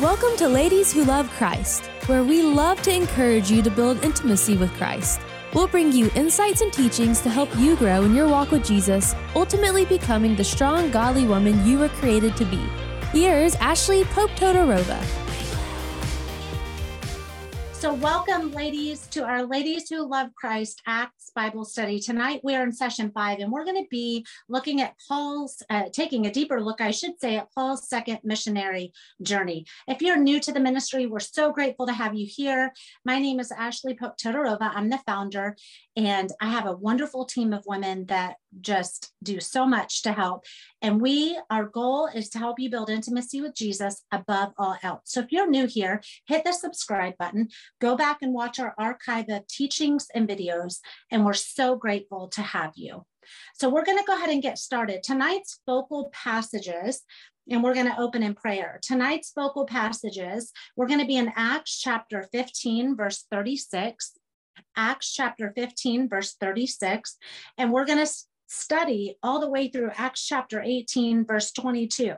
Welcome to Ladies Who Love Christ, where we love to encourage you to build intimacy with Christ. We'll bring you insights and teachings to help you grow in your walk with Jesus, ultimately becoming the strong, godly woman you were created to be. Here's Ashley Poptodorova. So, welcome, ladies, to our Ladies Who Love Christ Acts Bible study. Tonight, we are in session five, and we're going to be looking at Paul's, uh, taking a deeper look, I should say, at Paul's second missionary journey. If you're new to the ministry, we're so grateful to have you here. My name is Ashley Pope. I'm the founder, and I have a wonderful team of women that just do so much to help. And we, our goal is to help you build intimacy with Jesus above all else. So if you're new here, hit the subscribe button, go back and watch our archive of teachings and videos. And we're so grateful to have you. So we're going to go ahead and get started. Tonight's focal passages and we're going to open in prayer. Tonight's focal passages, we're going to be in Acts chapter 15, verse 36, Acts chapter 15, verse 36, and we're going to study all the way through Acts chapter 18, verse 22.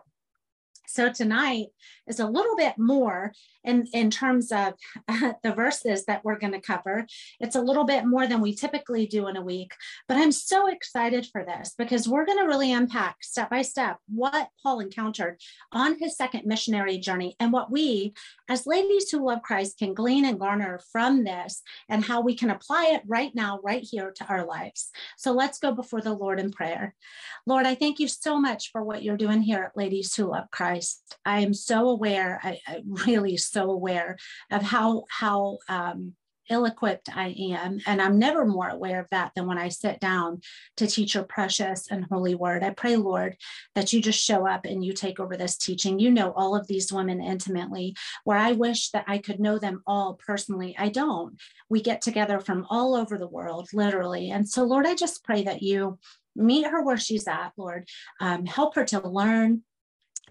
So tonight is a little bit more in, in terms of the verses that we're going to cover. It's a little bit more than we typically do in a week, but I'm so excited for this because we're going to really unpack step by step what Paul encountered on his second missionary journey and what we, as ladies who love Christ, can glean and garner from this and how we can apply it right now, right here to our lives. So let's go before the Lord in prayer. Lord, I thank you so much for what you're doing here at Ladies Who Love Christ. I am so aware, I, I really so aware of how how um, ill-equipped I am, and I'm never more aware of that than when I sit down to teach your precious and holy word. I pray, Lord, that you just show up and you take over this teaching. You know all of these women intimately, where I wish that I could know them all personally. I don't. We get together from all over the world, literally, and so Lord, I just pray that you meet her where she's at, Lord. Um, help her to learn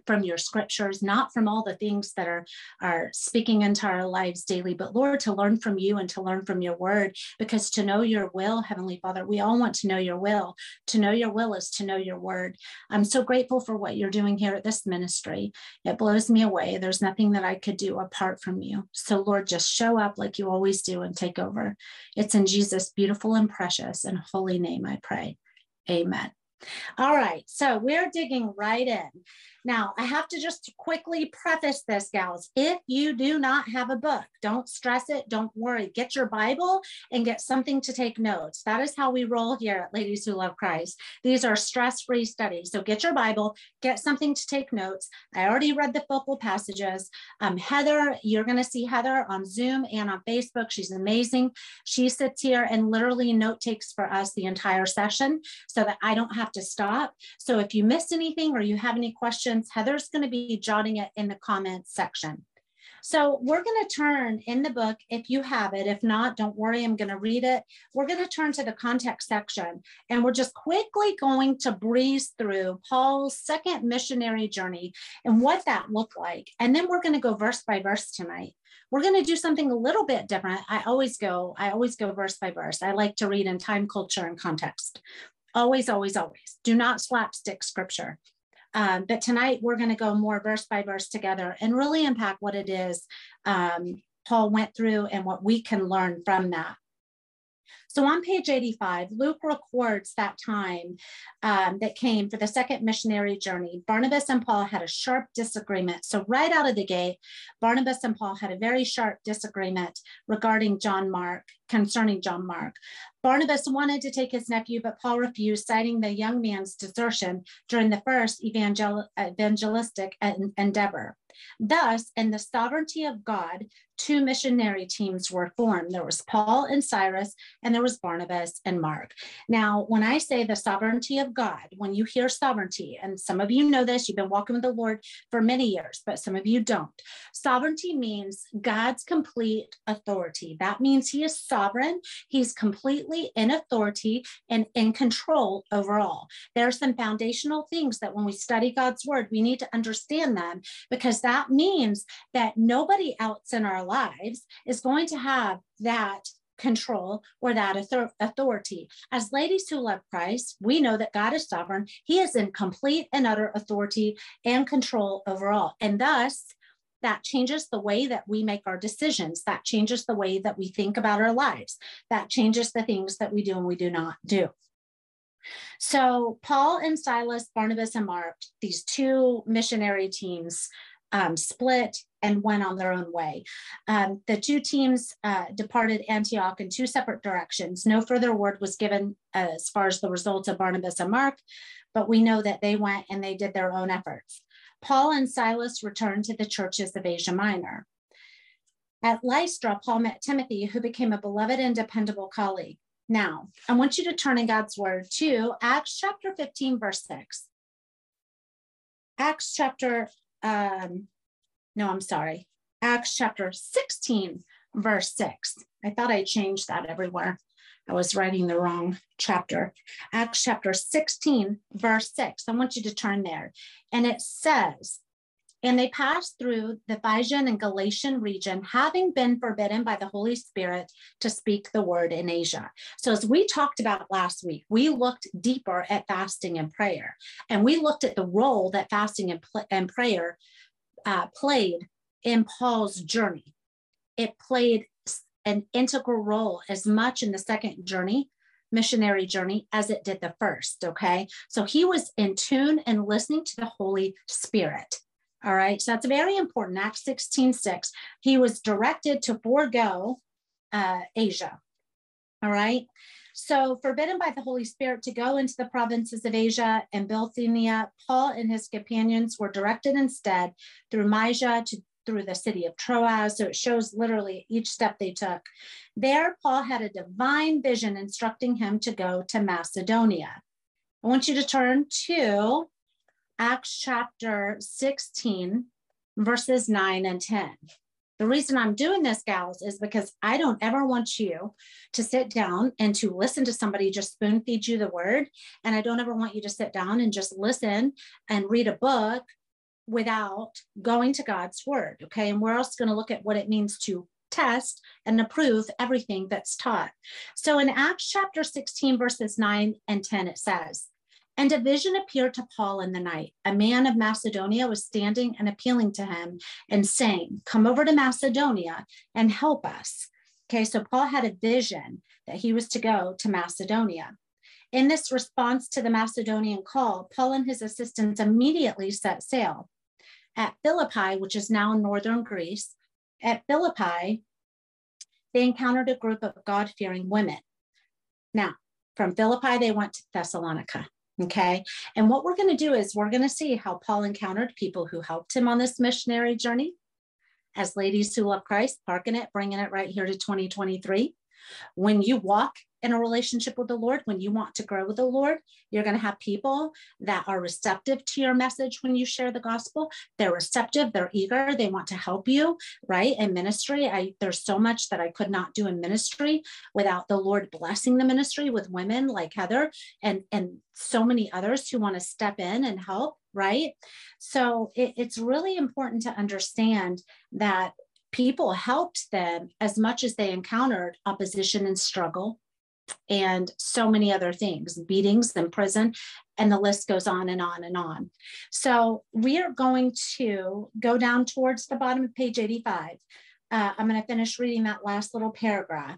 from your scriptures, not from all the things that are, are speaking into our lives daily, but Lord, to learn from you and to learn from your word, because to know your will, Heavenly Father, we all want to know your will. To know your will is to know your word. I'm so grateful for what you're doing here at this ministry. It blows me away. There's nothing that I could do apart from you. So, Lord, just show up like you always do and take over. It's in Jesus' beautiful and precious and holy name I pray. Amen. All right, so we're digging right in. Now, I have to just quickly preface this, gals. If you do not have a book, don't stress it, don't worry. Get your Bible and get something to take notes. That is how we roll here at Ladies Who Love Christ. These are stress free studies. So get your Bible, get something to take notes. I already read the focal passages. Um, Heather, you're going to see Heather on Zoom and on Facebook. She's amazing. She sits here and literally note takes for us the entire session so that I don't have to stop. So if you missed anything or you have any questions, questions, Heather's going to be jotting it in the comments section. So we're going to turn in the book, if you have it. If not, don't worry, I'm going to read it. We're going to turn to the context section and we're just quickly going to breeze through Paul's second missionary journey and what that looked like. And then we're going to go verse by verse tonight. We're going to do something a little bit different. I always go, I always go verse by verse. I like to read in time, culture, and context. Always, always, always. Do not slapstick scripture. Um, but tonight we're going to go more verse by verse together and really unpack what it is um, Paul went through and what we can learn from that. So on page 85, Luke records that time um, that came for the second missionary journey. Barnabas and Paul had a sharp disagreement. So, right out of the gate, Barnabas and Paul had a very sharp disagreement regarding John Mark, concerning John Mark. Barnabas wanted to take his nephew, but Paul refused, citing the young man's desertion during the first evangel- evangelistic endeavor. Thus, in the sovereignty of God, two missionary teams were formed. There was Paul and Silas, and there was Barnabas and Mark. Now, when I say the sovereignty of God, when you hear sovereignty, and some of you know this, you've been walking with the Lord for many years, but some of you don't. Sovereignty means God's complete authority. That means He is sovereign, He's completely in authority and in control overall. There are some foundational things that when we study God's word, we need to understand them because that means that nobody else in our lives is going to have that control or that authority. As ladies who love Christ, we know that God is sovereign. He is in complete and utter authority and control overall. And thus, that changes the way that we make our decisions. That changes the way that we think about our lives. That changes the things that we do and we do not do. So, Paul and Silas, Barnabas and Mark, these two missionary teams um, split and went on their own way. Um, the two teams uh, departed Antioch in two separate directions. No further word was given as far as the results of Barnabas and Mark, but we know that they went and they did their own efforts. Paul and Silas returned to the churches of Asia Minor. At Lystra, Paul met Timothy, who became a beloved and dependable colleague. Now, I want you to turn in God's word to Acts chapter 15, verse 6. Acts chapter, um, no, I'm sorry, Acts chapter 16, verse 6. I thought I changed that everywhere. I was writing the wrong chapter. Acts chapter 16, verse 6. I want you to turn there. And it says, and they passed through the Phrygian and Galatian region, having been forbidden by the Holy Spirit to speak the word in Asia. So, as we talked about last week, we looked deeper at fasting and prayer, and we looked at the role that fasting and, pl- and prayer uh, played in Paul's journey. It played an integral role as much in the second journey missionary journey as it did the first. Okay. So he was in tune and listening to the Holy Spirit. All right. So that's very important. Acts 16 6. He was directed to forego uh, Asia. All right. So, forbidden by the Holy Spirit to go into the provinces of Asia and Bithynia, Paul and his companions were directed instead through Mysia to through the city of Troas. So it shows literally each step they took. There, Paul had a divine vision instructing him to go to Macedonia. I want you to turn to Acts chapter 16, verses 9 and 10. The reason I'm doing this, gals, is because I don't ever want you to sit down and to listen to somebody just spoon feed you the word. And I don't ever want you to sit down and just listen and read a book without going to God's word. Okay. And we're also going to look at what it means to test and approve everything that's taught. So in Acts chapter 16, verses 9 and 10, it says, and a vision appeared to Paul in the night. A man of Macedonia was standing and appealing to him and saying, Come over to Macedonia and help us. Okay, so Paul had a vision that he was to go to Macedonia. In this response to the Macedonian call, Paul and his assistants immediately set sail. At Philippi, which is now in northern Greece, at Philippi, they encountered a group of God fearing women. Now, from Philippi, they went to Thessalonica. Okay. And what we're going to do is we're going to see how Paul encountered people who helped him on this missionary journey as ladies who love Christ, parking it, bringing it right here to 2023. When you walk in a relationship with the Lord, when you want to grow with the Lord, you're going to have people that are receptive to your message when you share the gospel. They're receptive, they're eager, they want to help you, right? In ministry, I there's so much that I could not do in ministry without the Lord blessing the ministry with women like Heather and and so many others who want to step in and help right? So it, it's really important to understand that people helped them as much as they encountered opposition and struggle and so many other things, beatings in prison, and the list goes on and on and on. So we are going to go down towards the bottom of page 85. Uh, I'm going to finish reading that last little paragraph.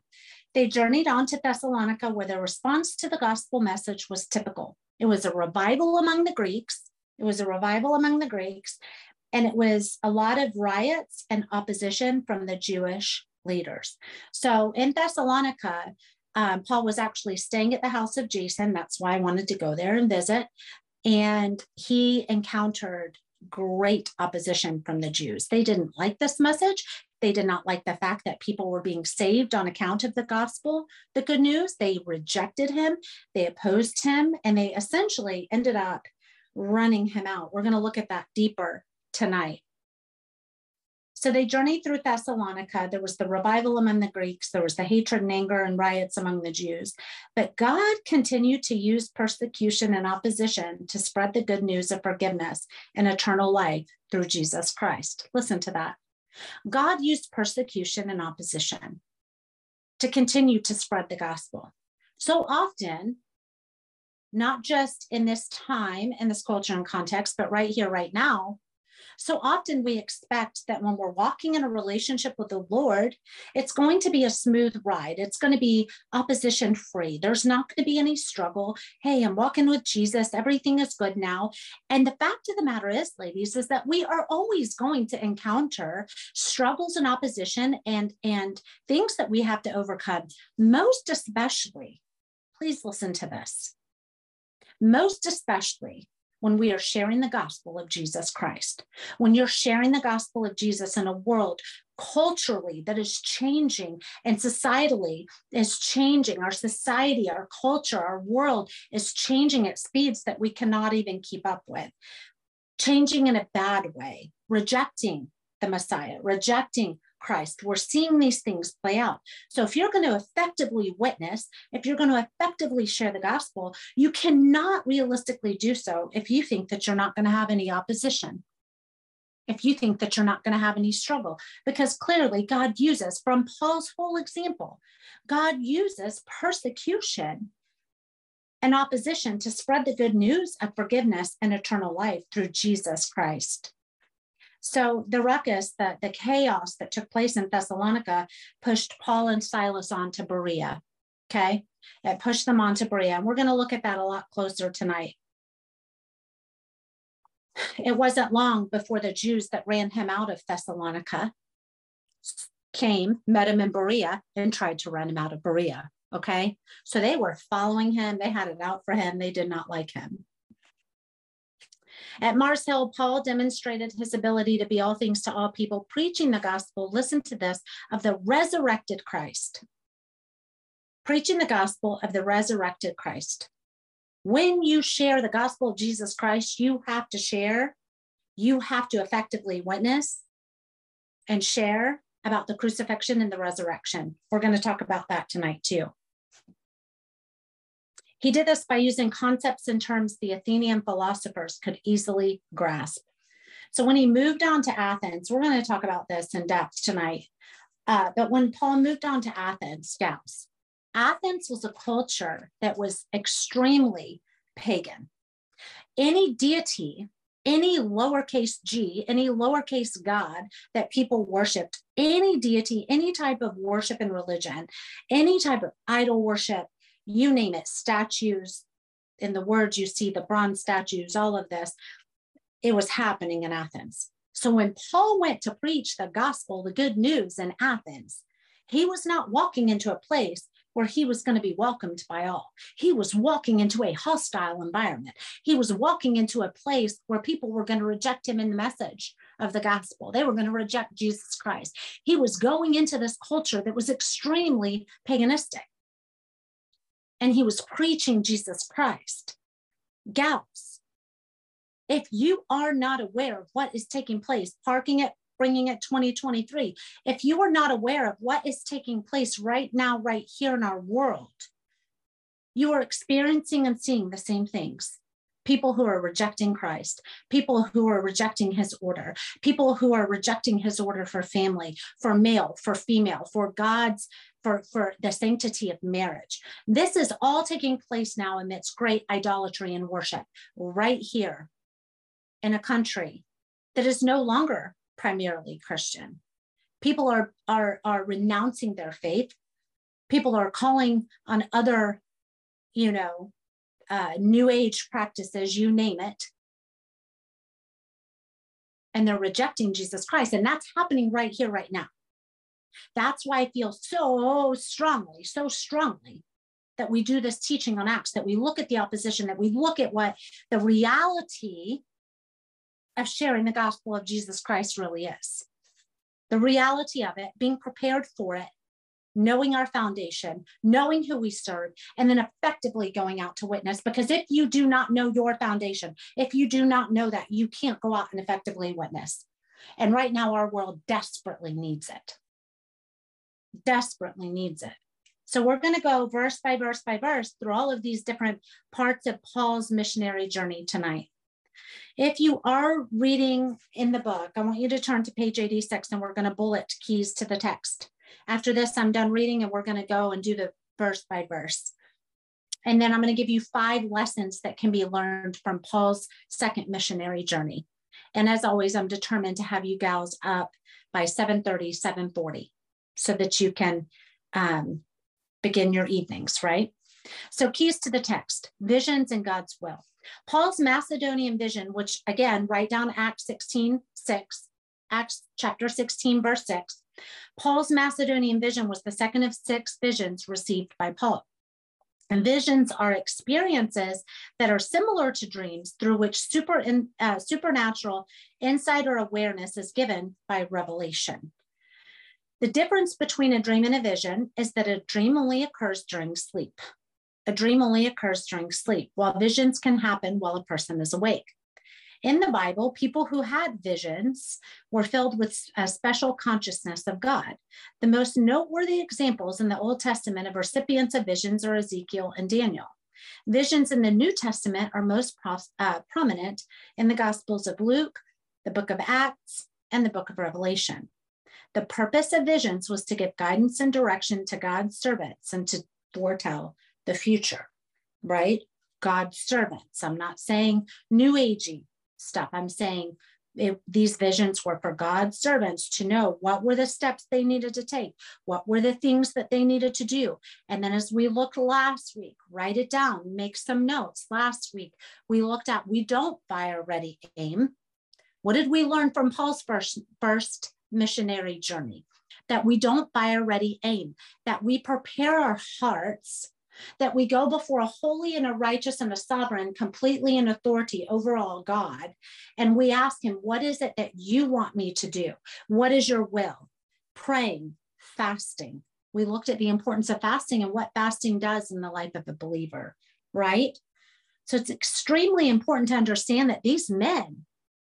They journeyed on to Thessalonica, where their response to the gospel message was typical. It was a revival among the Greeks. It was a revival among the Greeks, and it was a lot of riots and opposition from the Jewish leaders. So in Thessalonica, um, Paul was actually staying at the house of Jason. That's why I wanted to go there and visit. And he encountered great opposition from the Jews. They didn't like this message. They did not like the fact that people were being saved on account of the gospel, the good news. They rejected him, they opposed him, and they essentially ended up running him out. We're going to look at that deeper tonight. So they journeyed through Thessalonica. There was the revival among the Greeks, there was the hatred and anger and riots among the Jews. But God continued to use persecution and opposition to spread the good news of forgiveness and eternal life through Jesus Christ. Listen to that. God used persecution and opposition to continue to spread the gospel. So often, not just in this time, in this culture and context, but right here, right now, So often we expect that when we're walking in a relationship with the Lord, it's going to be a smooth ride. It's going to be opposition free. There's not going to be any struggle. Hey, I'm walking with Jesus. Everything is good now. And the fact of the matter is, ladies, is that we are always going to encounter struggles and opposition and, and things that we have to overcome. Most especially, please listen to this. Most especially when we are sharing the gospel of Jesus Christ. When you're sharing the gospel of Jesus in a world culturally that is changing and societally is changing, our society, our culture, our world is changing at speeds that we cannot even keep up with, changing in a bad way, rejecting the Messiah, rejecting Christ. We're seeing these things play out. So if you're going to effectively witness, if you're going to effectively share the gospel, you cannot realistically do so if you think that you're not going to have any opposition. If you think that you're not going to have any struggle, because clearly God uses, from Paul's whole example, God uses persecution and opposition to spread the good news of forgiveness and eternal life through Jesus Christ. So the ruckus, the, the chaos that took place in Thessalonica pushed Paul and Silas on to Berea. Okay. It pushed them on to Berea. And we're going to look at that a lot closer tonight. It wasn't long before the Jews that ran him out of Thessalonica came, met him in Berea, and tried to run him out of Berea. Okay. So they were following him. They had it out for him. They did not like him. At Mars Hill, Paul demonstrated his ability to be all things to all people, preaching the gospel, listen to this, of the resurrected Christ. Preaching the gospel of the resurrected Christ. When you share the gospel of Jesus Christ, you have to share, you have to effectively witness and share about the crucifixion and the resurrection. We're going to talk about that tonight too. He did this by using concepts and terms the Athenian philosophers could easily grasp. So when he moved on to Athens, we're going to talk about this in depth tonight. Uh, but when Paul moved on to Athens, scouts, Athens was a culture that was extremely pagan. Any deity, any lowercase g, any lowercase god that people worshiped, any deity, any type of worship and religion, any type of idol worship, you name it, statues. In the words you see, the bronze statues, all of this, it was happening in Athens. So when Paul went to preach the gospel, the good news in Athens, he was not walking into a place where he was going to be welcomed by all. He was walking into a hostile environment. He was walking into a place where people were going to reject him in the message of the gospel. They were going to reject Jesus Christ. He was going into this culture that was extremely paganistic and he was preaching Jesus Christ. Gals, if you are not aware of what is taking place, parking it, bringing it 2023, if you are not aware of what is taking place right now, right here in our world, you are experiencing and seeing the same things people who are rejecting Christ, people who are rejecting his order, people who are rejecting his order for family, for male, for female, for God's for, for the sanctity of marriage. This is all taking place now amidst great idolatry and worship right here in a country that is no longer primarily Christian. People are, are, are renouncing their faith. People are calling on other, you know, uh, new age practices, you name it. And they're rejecting Jesus Christ. And that's happening right here, right now. That's why I feel so strongly, so strongly that we do this teaching on Acts, that we look at the opposition, that we look at what the reality of sharing the gospel of Jesus Christ really is. The reality of it, being prepared for it, knowing our foundation, knowing who we serve, and then effectively going out to witness. Because if you do not know your foundation, if you do not know that, you can't go out and effectively witness. And right now, our world desperately needs it. Desperately needs it. So we're going to go verse by verse by verse through all of these different parts of Paul's missionary journey tonight. If you are reading in the book, I want you to turn to page 86 and we're going to bullet keys to the text. After this, I'm done reading and we're going to go and do the verse by verse. And then I'm going to give you five lessons that can be learned from Paul's second missionary journey. And as always, I'm determined to have you gals up by 7:30, 7:40, so that you can um, begin your evenings, right? So keys to the text, visions and God's will. Paul's Macedonian vision, which again, write down Acts 16, 6, Acts chapter 16, verse 6. Paul's Macedonian vision was the second of six visions received by Paul. And visions are experiences that are similar to dreams through which super in, uh, supernatural insight or awareness is given by revelation. The difference between a dream and a vision is that a dream only occurs during sleep. A dream only occurs during sleep, while visions can happen while a person is awake. In the Bible, people who had visions were filled with a special consciousness of God. The most noteworthy examples in the Old Testament of recipients of visions are Ezekiel and Daniel. Visions in the New Testament are most uh, prominent in the Gospels of Luke, the book of Acts, and the book of Revelation. The purpose of visions was to give guidance and direction to God's servants and to foretell the future, right? God's servants. I'm not saying new agey stuff. I'm saying it, these visions were for God's servants to know what were the steps they needed to take, what were the things that they needed to do. And then, as we looked last week, write it down, make some notes. Last week, we looked at we don't fire ready aim. What did we learn from Paul's first, first missionary journey? That we don't buy a ready aim, that we prepare our hearts that we go before a holy and a righteous and a sovereign, completely in authority over all God, and we ask Him, What is it that you want me to do? What is your will? Praying, fasting. We looked at the importance of fasting and what fasting does in the life of a believer, right? So it's extremely important to understand that these men,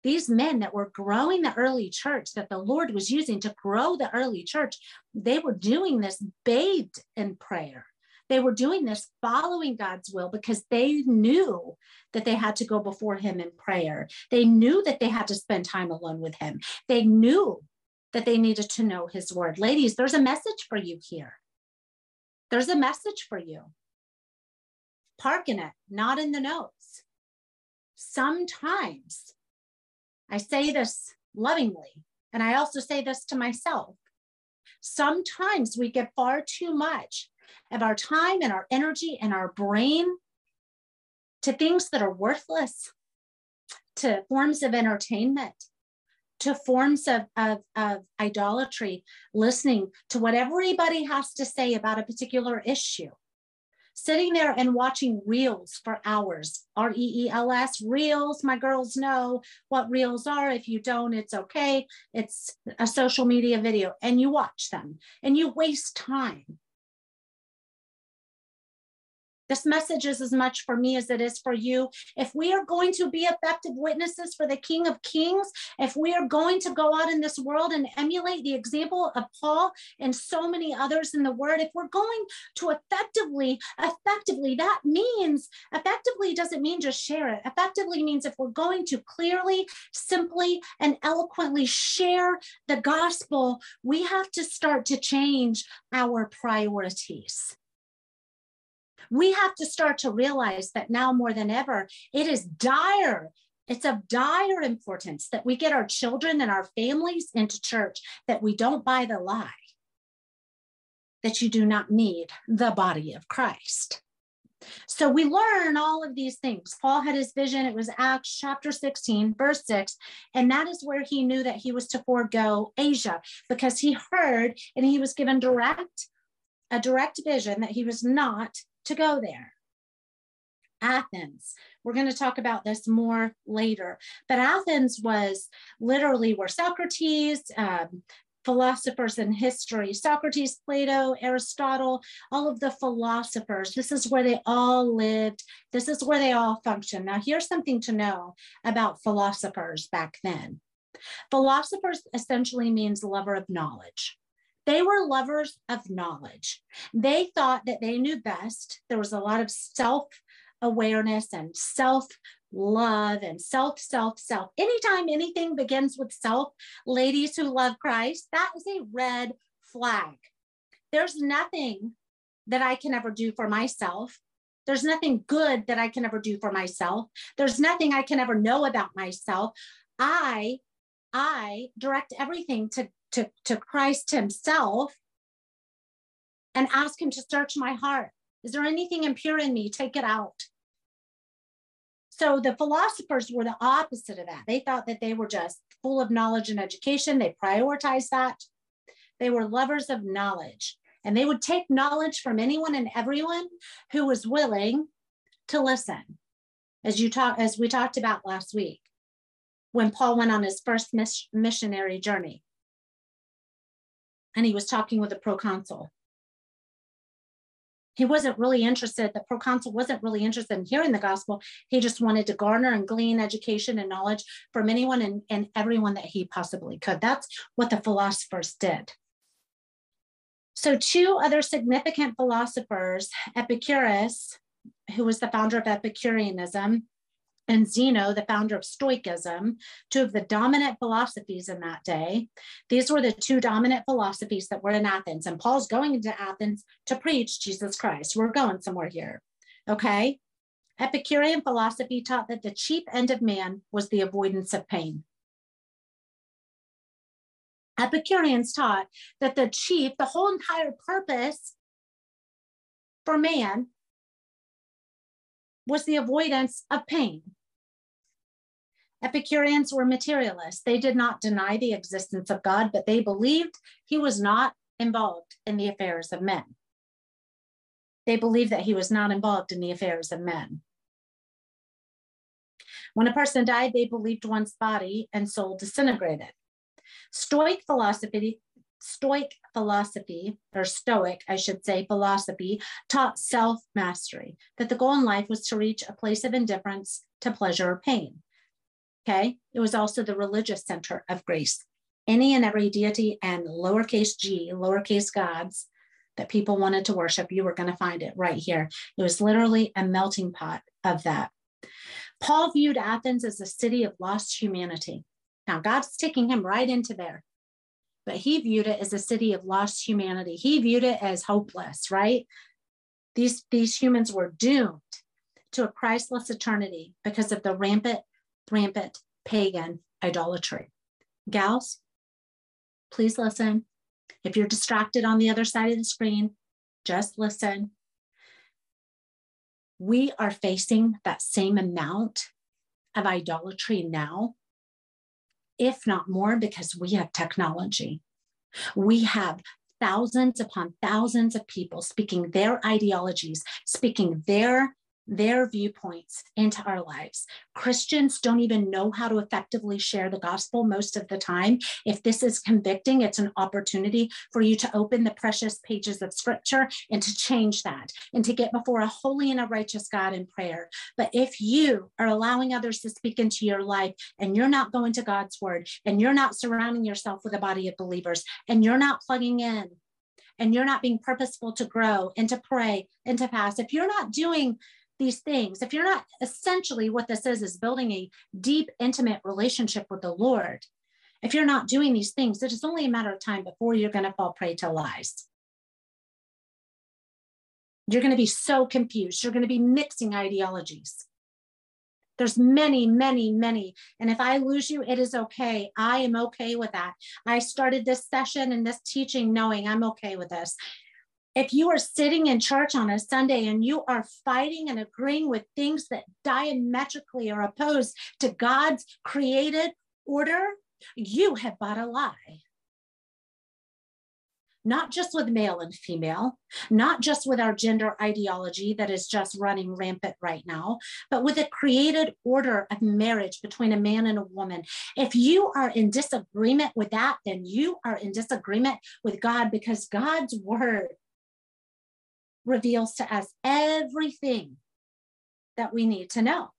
these men that were growing the early church, that the Lord was using to grow the early church, they were doing this bathed in prayer. They were doing this following God's will because they knew that they had to go before Him in prayer. They knew that they had to spend time alone with Him. They knew that they needed to know His word. Ladies, there's a message for you here. There's a message for you. Park in it, not in the notes. Sometimes I say this lovingly, and I also say this to myself. Sometimes we get far too much of our time and our energy and our brain to things that are worthless, to forms of entertainment, to forms of, of, of idolatry, listening to what everybody has to say about a particular issue. Sitting there and watching reels for hours, R E E L S, reels. My girls know what reels are. If you don't, it's okay. It's a social media video, and you watch them and you waste time this message is as much for me as it is for you. If we are going to be effective witnesses for the King of Kings, if we are going to go out in this world and emulate the example of Paul and so many others in the Word, if we're going to effectively, effectively, that means effectively doesn't mean just share it. Effectively means if we're going to clearly, simply, and eloquently share the gospel, we have to start to change our priorities we have to start to realize that now more than ever, it is dire. It's of dire importance that we get our children and our families into church, that we don't buy the lie that you do not need the body of Christ. So we learn all of these things. Paul had his vision. It was Acts chapter 16, verse 6. And that is where he knew that he was to forego Asia because he heard and he was given direct, a direct vision that he was not to go there. Athens. We're going to talk about this more later. But Athens was literally where Socrates, um, philosophers in history, Socrates, Plato, Aristotle, all of the philosophers, this is where they all lived. This is where they all functioned. Now, here's something to know about philosophers back then. Philosophers essentially means lover of knowledge. They were lovers of knowledge. They thought that they knew best. There was a lot of self awareness and self love and self, self, self. Anytime anything begins with self, ladies who love Christ, that is a red flag. There's nothing that I can ever do for myself. There's nothing good that I can ever do for myself. There's nothing I can ever know about myself. I, I direct everything to, to, to Christ Himself and ask Him to search my heart. Is there anything impure in me? Take it out. So the philosophers were the opposite of that. They thought that they were just full of knowledge and education. They prioritized that. They were lovers of knowledge and they would take knowledge from anyone and everyone who was willing to listen. As you talk, as we talked about last week, when Paul went on his first miss, missionary journey, and he was talking with the proconsul. He wasn't really interested, the proconsul wasn't really interested in hearing the gospel. He just wanted to garner and glean education and knowledge from anyone and, and everyone that he possibly could. That's what the philosophers did. So, two other significant philosophers, Epicurus, who was the founder of Epicureanism, and Zeno, the founder of Stoicism, two of the dominant philosophies in that day. These were the two dominant philosophies that were in Athens. And Paul's going into Athens to preach Jesus Christ. We're going somewhere here. Okay. Epicurean philosophy taught that the chief end of man was the avoidance of pain. Epicureans taught that the chief, the whole entire purpose for man was the avoidance of pain. Epicureans were materialists. They did not deny the existence of God, but they believed he was not involved in the affairs of men. They believed that he was not involved in the affairs of men. When a person died, they believed one's body and soul disintegrated. Stoic philosophy, Stoic philosophy, or Stoic, I should say, philosophy, taught self mastery, that the goal in life was to reach a place of indifference to pleasure or pain. Okay, it was also the religious center of Greece. Any and every deity and lowercase g, lowercase gods that people wanted to worship, you were going to find it right here. It was literally a melting pot of that. Paul viewed Athens as a city of lost humanity. Now, God's taking him right into there, but he viewed it as a city of lost humanity. He viewed it as hopeless, right? These, these humans were doomed to a Christless eternity because of the rampant, rampant pagan idolatry. Gals, please listen. If you're distracted on the other side of the screen, just listen. We are facing that same amount of idolatry now if not more, because we have technology. We have thousands upon thousands of people speaking their ideologies, speaking their their viewpoints into our lives. Christians don't even know how to effectively share the gospel most of the time. If this is convicting, it's an opportunity for you to open the precious pages of scripture and to change that and to get before a holy and a righteous God in prayer. But if you are allowing others to speak into your life and you're not going to God's word and you're not surrounding yourself with a body of believers and you're not plugging in and you're not being purposeful to grow and to pray and to fast, if you're not doing these things, if you're not essentially what this is, is building a deep, intimate relationship with the Lord, if you're not doing these things, it is only a matter of time before you're going to fall prey to lies. You're going to be so confused. You're going to be mixing ideologies. There's many, many, many. And if I lose you, it is okay. I am okay with that. I started this session and this teaching knowing I'm okay with this. If you are sitting in church on a Sunday and you are fighting and agreeing with things that diametrically are opposed to God's created order, you have bought a lie. Not just with male and female, not just with our gender ideology that is just running rampant right now, but with a created order of marriage between a man and a woman. If you are in disagreement with that, then you are in disagreement with God because God's word reveals to us everything that we need to know.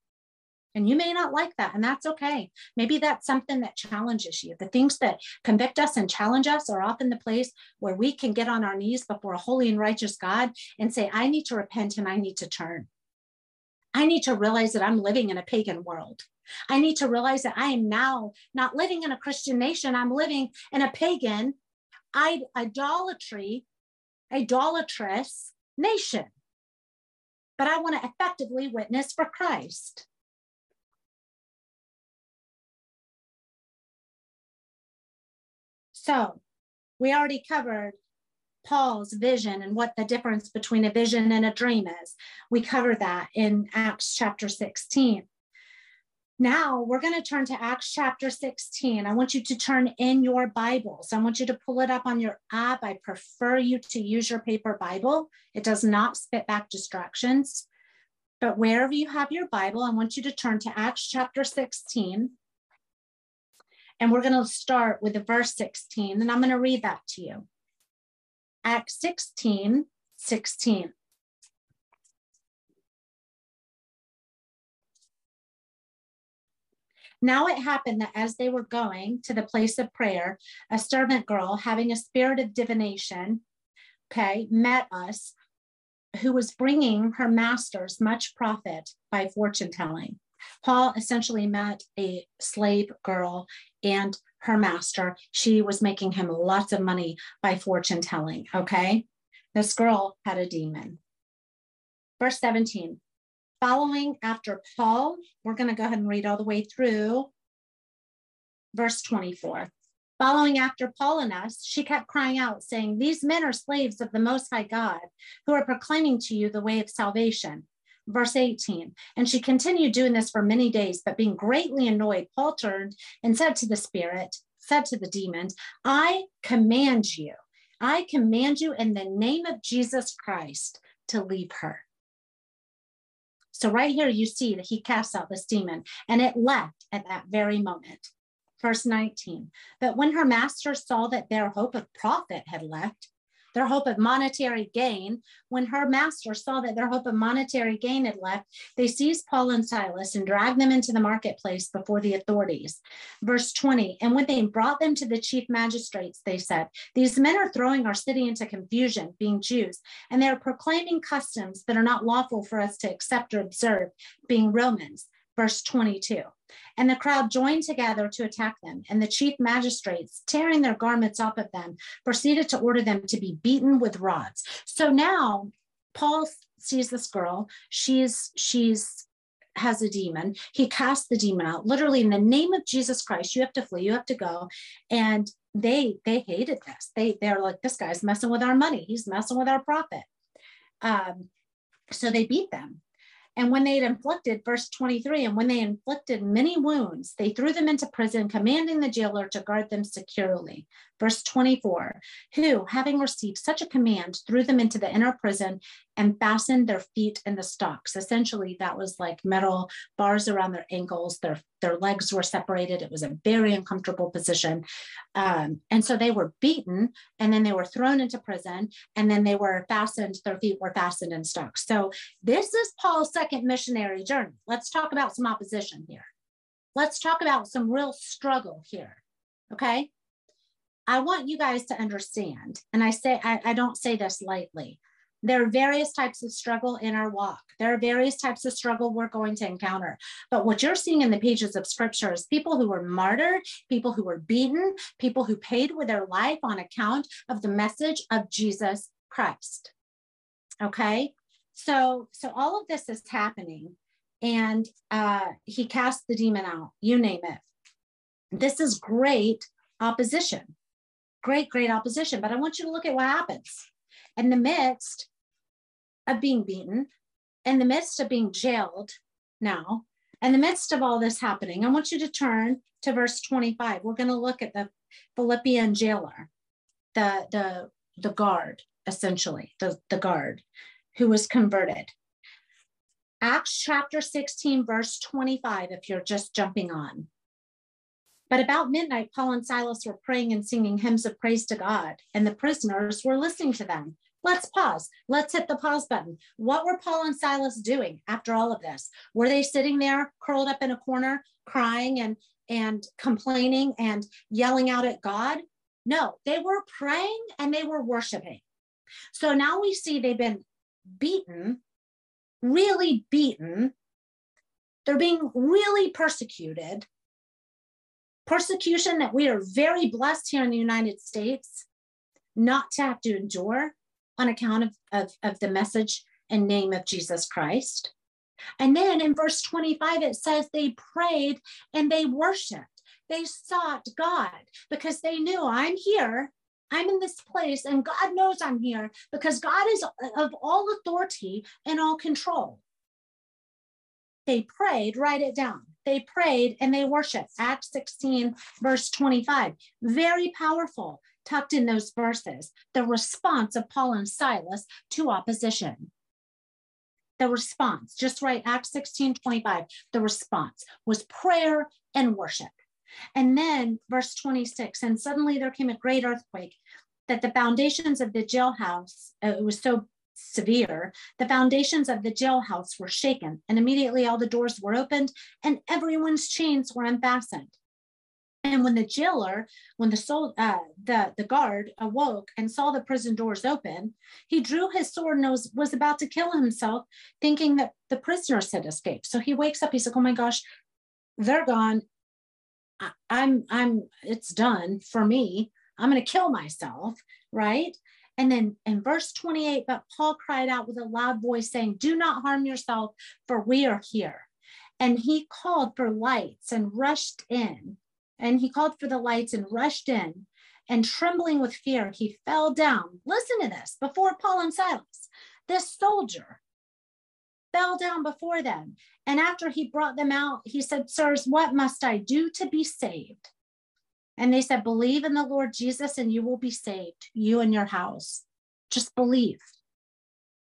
And you may not like that, and that's okay. Maybe that's something that challenges you. The things that convict us and challenge us are often the place where we can get on our knees before a holy and righteous God and say, I need to repent and I need to turn. I need to realize that I'm living in a pagan world. I need to realize that I am now not living in a Christian nation. I'm living in a pagan, idolatry, idolatrous nation. But I want to effectively witness for Christ. So we already covered Paul's vision and what the difference between a vision and a dream is. We cover that in Acts chapter 16. Now we're going to turn to Acts chapter 16. I want you to turn in your Bibles. I want you to pull it up on your app. I prefer you to use your paper Bible. It does not spit back distractions. But wherever you have your Bible, I want you to turn to Acts chapter 16. And we're going to start with the verse 16, and I'm going to read that to you. Acts 16, 16. Now it happened that as they were going to the place of prayer, a servant girl having a spirit of divination, okay, met us, who was bringing her masters much profit by fortune telling. Paul essentially met a slave girl and her master. She was making him lots of money by fortune telling. Okay. This girl had a demon. Verse 17 following after Paul, we're going to go ahead and read all the way through verse 24. Following after Paul and us, she kept crying out, saying, These men are slaves of the Most High God, who are proclaiming to you the way of salvation. Verse 18. And she continued doing this for many days, but being greatly annoyed, Paul turned and said to the spirit, said to the demons, I command you, I command you in the name of Jesus Christ to leave her. So, right here, you see that he casts out this demon and it left at that very moment. Verse 19. But when her master saw that their hope of profit had left, their hope of monetary gain. When her master saw that their hope of monetary gain had left, they seized Paul and Silas and dragged them into the marketplace before the authorities. Verse 20 And when they brought them to the chief magistrates, they said, These men are throwing our city into confusion, being Jews, and they are proclaiming customs that are not lawful for us to accept or observe, being Romans verse 22. And the crowd joined together to attack them, and the chief magistrates, tearing their garments off of them, proceeded to order them to be beaten with rods. So now Paul sees this girl. She's she's has a demon. He casts the demon out. Literally, in the name of Jesus Christ, you have to flee. You have to go. And they they hated this. They they're like, this guy's messing with our money. He's messing with our profit. Um, so they beat them. And when they had inflicted, verse 23, and when they inflicted many wounds, they threw them into prison, commanding the jailer to guard them securely. Verse 24, who, having received such a command, threw them into the inner prison and fastened their feet in the stocks. Essentially, that was like metal bars around their ankles. Their, their legs were separated. It was a very uncomfortable position. Um, and so they were beaten and then they were thrown into prison and then they were fastened, their feet were fastened in stocks. So this is Paul's second missionary journey. Let's talk about some opposition here. Let's talk about some real struggle here. Okay. I want you guys to understand, and I say, I, I don't say this lightly. There are various types of struggle in our walk. There are various types of struggle we're going to encounter. But what you're seeing in the pages of scripture is people who were martyred, people who were beaten, people who paid with their life on account of the message of Jesus Christ. Okay? So, so all of this is happening. And uh, he cast the demon out, you name it. This is great opposition. Great, great opposition. But I want you to look at what happens. In the midst of being beaten, in the midst of being jailed now, in the midst of all this happening, I want you to turn to verse 25. We're going to look at the Philippian jailer, the, the, the guard, essentially, the, the guard who was converted. Acts chapter 16, verse 25, if you're just jumping on. But about midnight, Paul and Silas were praying and singing hymns of praise to God, and the prisoners were listening to them. Let's pause. Let's hit the pause button. What were Paul and Silas doing after all of this? Were they sitting there curled up in a corner, crying and, and complaining and yelling out at God? No, they were praying and they were worshiping. So now we see they've been beaten, really beaten. They're being really persecuted. Persecution that we are very blessed here in the United States not to have to endure on account of, of, of the message and name of Jesus Christ. And then in verse 25, it says they prayed and they worshiped. They sought God because they knew I'm here. I'm in this place and God knows I'm here because God is of all authority and all control. They prayed, write it down. They prayed and they worshiped. Acts 16, verse 25. Very powerful, tucked in those verses. The response of Paul and Silas to opposition the response, just right, Acts 16 25, the response was prayer and worship. And then verse 26, and suddenly there came a great earthquake that the foundations of the jailhouse, uh, it was so severe, the foundations of the jailhouse were shaken, and immediately all the doors were opened and everyone's chains were unfastened. And when the jailer, when the soul, uh, the the guard awoke and saw the prison doors open, he drew his sword and was, was about to kill himself, thinking that the prisoners had escaped. So he wakes up. He's like, "Oh my gosh, they're gone. I, I'm I'm. It's done for me. I'm going to kill myself." Right. And then in verse 28, but Paul cried out with a loud voice, saying, Do not harm yourself, for we are here. And he called for lights and rushed in and he called for the lights and rushed in. And trembling with fear, he fell down. Listen to this before Paul and Silas. This soldier fell down before them. And after he brought them out, he said, Sirs, what must I do to be saved? And they said, Believe in the Lord Jesus and you will be saved, you and your house. Just believe.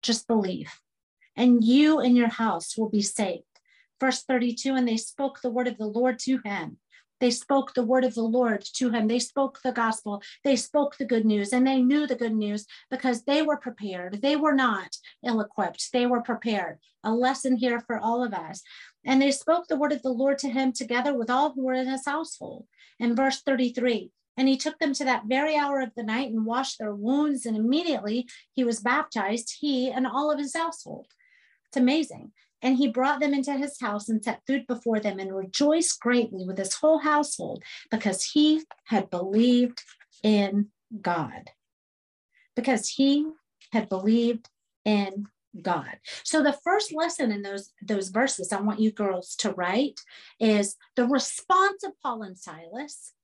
Just believe. And you and your house will be saved. Verse 32 And they spoke the word of the Lord to him they spoke the word of the Lord to him. They spoke the gospel. They spoke the good news and they knew the good news because they were prepared. They were not ill equipped. They were prepared. A lesson here for all of us. And they spoke the word of the Lord to him together with all who were in his household. In verse 33, and he took them to that very hour of the night and washed their wounds. And immediately he was baptized, he and all of his household. It's amazing. And he brought them into his house and set food before them and rejoiced greatly with his whole household because he had believed in God. Because he had believed in God. So the first lesson in those those verses I want you girls to write is the response of Paul and Silas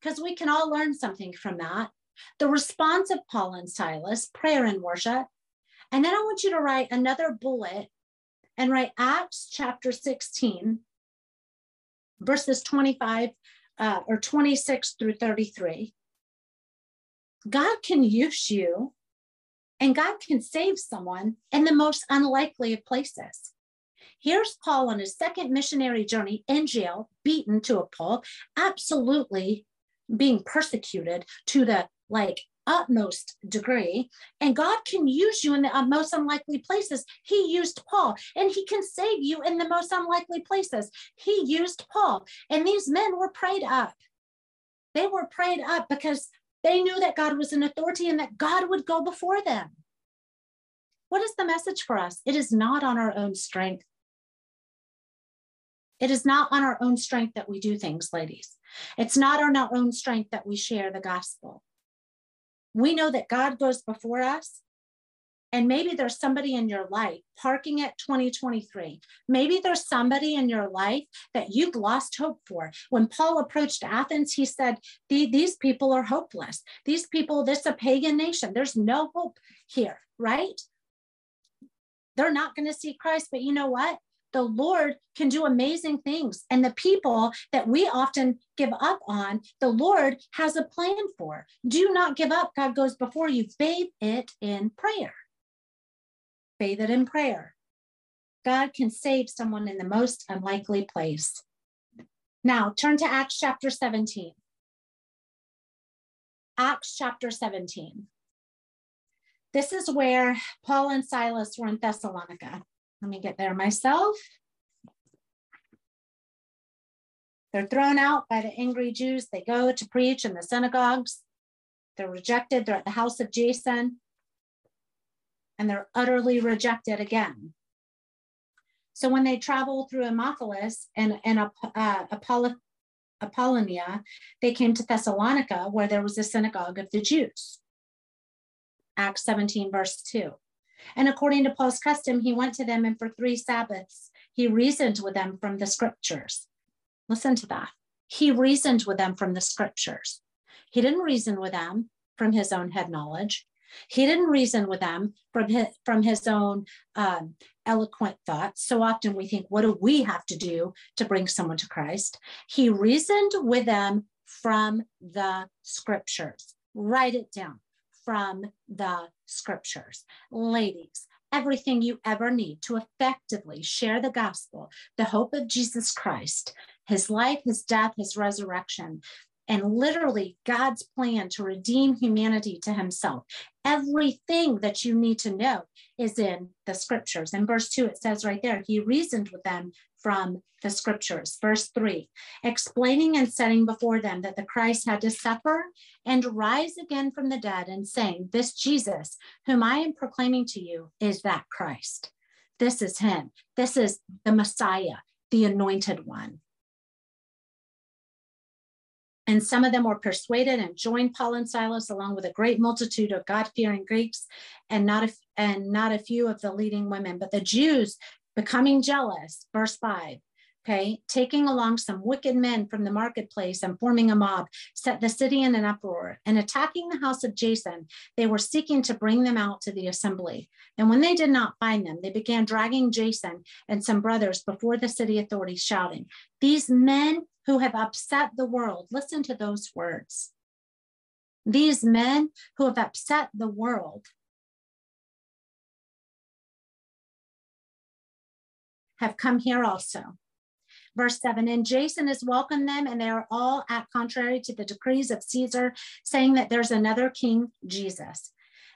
because we can all learn something from that. The response of Paul and Silas, prayer and worship. And then I want you to write another bullet and write Acts chapter 16, verses 25 uh, or 26 through 33. God can use you and God can save someone in the most unlikely of places. Here's Paul on his second missionary journey in jail, beaten to a pulp, absolutely being persecuted to the like utmost degree. And God can use you in the most unlikely places. He used Paul, and He can save you in the most unlikely places. He used Paul, and these men were prayed up. They were prayed up because they knew that God was an authority and that God would go before them. What is the message for us? It is not on our own strength. It is not on our own strength that we do things, ladies. It's not on our own strength that we share the gospel we know that God goes before us. And maybe there's somebody in your life parking at 2023. Maybe there's somebody in your life that you've lost hope for. When Paul approached Athens, he said, These people are hopeless. These people, this is a pagan nation. There's no hope here, right? They're not going to see Christ. But you know what? The Lord can do amazing things. And the people that we often give up on, the Lord has a plan for. Do not give up. God goes before you. Bathe it in prayer. Bathe it in prayer. God can save someone in the most unlikely place. Now, turn to Acts chapter 17. Acts chapter 17. This is where Paul and Silas were in Thessalonica. Let me get there myself. They're thrown out by the angry Jews. They go to preach in the synagogues. They're rejected. They're at the house of Jason. And they're utterly rejected again. So when they travel through Amphipolis and, and uh, Apollonia, they came to Thessalonica, where there was a synagogue of the Jews. Acts 17, verse 2. And according to Paul's custom, he went to them and for three Sabbaths he reasoned with them from the scriptures. Listen to that. He reasoned with them from the scriptures. He didn't reason with them from his own head knowledge. He didn't reason with them from his, from his own um, eloquent thoughts. So often we think, what do we have to do to bring someone to Christ? He reasoned with them from the scriptures. Write it down from the scriptures. Ladies, everything you ever need to effectively share the gospel, the hope of Jesus Christ, his life, his death, his resurrection, and literally God's plan to redeem humanity to himself. Everything that you need to know is in the scriptures. In verse 2, it says right there, he reasoned with them from the scriptures. Verse 3, explaining and setting before them that the Christ had to suffer and rise again from the dead, and saying, This Jesus, whom I am proclaiming to you, is that Christ. This is him. This is the Messiah, the anointed one. And some of them were persuaded and joined Paul and Silas along with a great multitude of God-fearing Greeks and not a, and not a few of the leading women. But the Jews becoming jealous, verse 5, okay, taking along some wicked men from the marketplace and forming a mob, set the city in an uproar. And attacking the house of Jason, they were seeking to bring them out to the assembly. And when they did not find them, they began dragging Jason and some brothers before the city authorities, shouting, These men who have upset the world. Listen to those words. These men who have upset the world have come here also. Verse 7 And Jason has welcomed them, and they are all act contrary to the decrees of Caesar, saying that there's another king, Jesus.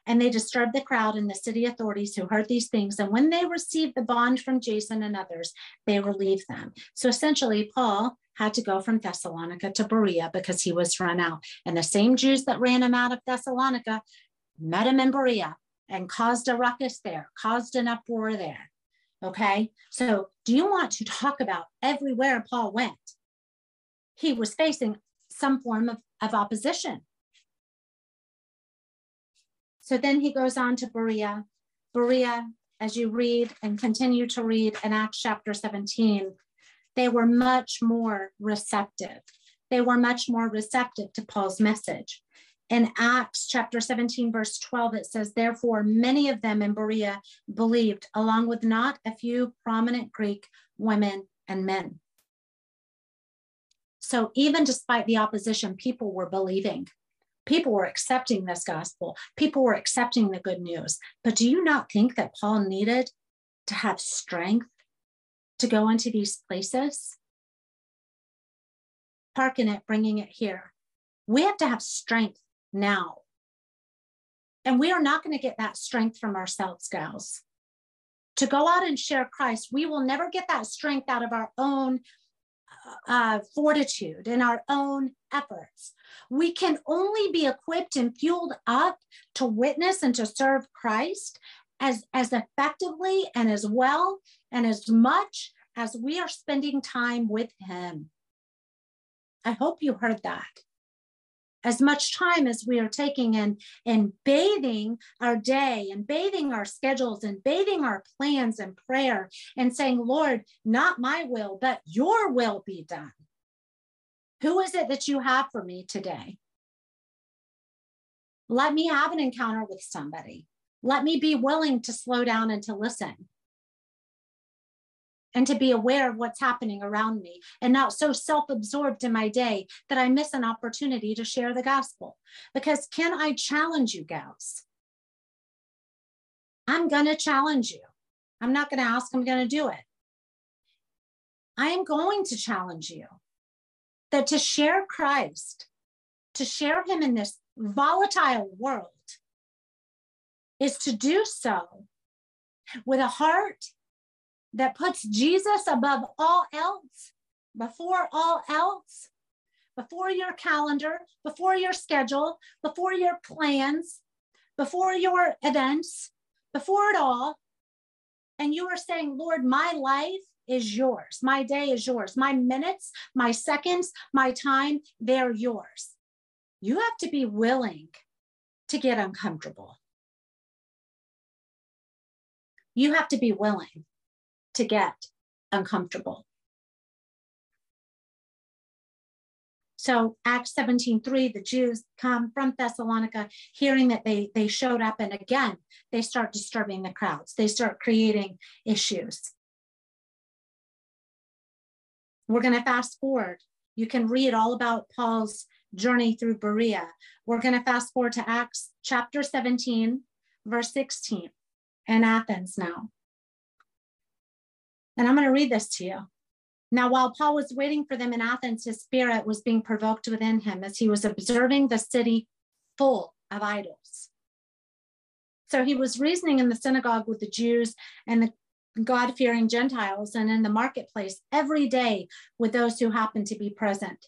And they disturbed the crowd and the city authorities who heard these things. And when they received the bond from Jason and others, they relieved them. So essentially, Paul had to go from Thessalonica to Berea because he was run out. And the same Jews that ran him out of Thessalonica met him in Berea and caused a ruckus there, caused an uproar there. Okay. So, do you want to talk about everywhere Paul went? He was facing some form of, of opposition. So then he goes on to Berea. Berea, as you read and continue to read in Acts chapter 17, they were much more receptive. They were much more receptive to Paul's message. In Acts chapter 17, verse 12, it says, Therefore, many of them in Berea believed, along with not a few prominent Greek women and men. So, even despite the opposition, people were believing. People were accepting this gospel. People were accepting the good news. But do you not think that Paul needed to have strength to go into these places, parking it, bringing it here. We have to have strength now. And we are not going to get that strength from ourselves, gals. To go out and share Christ, we will never get that strength out of our own uh, fortitude and our own efforts. We can only be equipped and fueled up to witness and to serve Christ as, as effectively and as well and as much as we are spending time with Him. I hope you heard that. As much time as we are taking in, in bathing our day and bathing our schedules and bathing our plans and prayer and saying, Lord, not my will, but your will be done. Who is it that you have for me today? Let me have an encounter with somebody. Let me be willing to slow down and to listen and to be aware of what's happening around me and not so self absorbed in my day that I miss an opportunity to share the gospel. Because can I challenge you, gals? I'm going to challenge you. I'm not going to ask, I'm going to do it. I am going to challenge you that to share Christ, to share Him in this volatile world, is to do so with a heart that puts Jesus above all else, before all else, before your calendar, before your schedule, before your plans, before your events, before it all. And you are saying, Lord, my life is yours. My day is yours. My minutes, my seconds, my time, they're yours. You have to be willing to get uncomfortable. You have to be willing to get uncomfortable. So Acts 17, 3, the Jews come from Thessalonica, hearing that they, they showed up, and again, they start disturbing the crowds. They start creating issues. We're going to fast forward. You can read all about Paul's journey through Berea. We're going to fast forward to Acts chapter 17, verse 16, in Athens now. And I'm going to read this to you. Now, while Paul was waiting for them in Athens, his spirit was being provoked within him as he was observing the city full of idols. So he was reasoning in the synagogue with the Jews and the God fearing Gentiles and in the marketplace every day with those who happened to be present.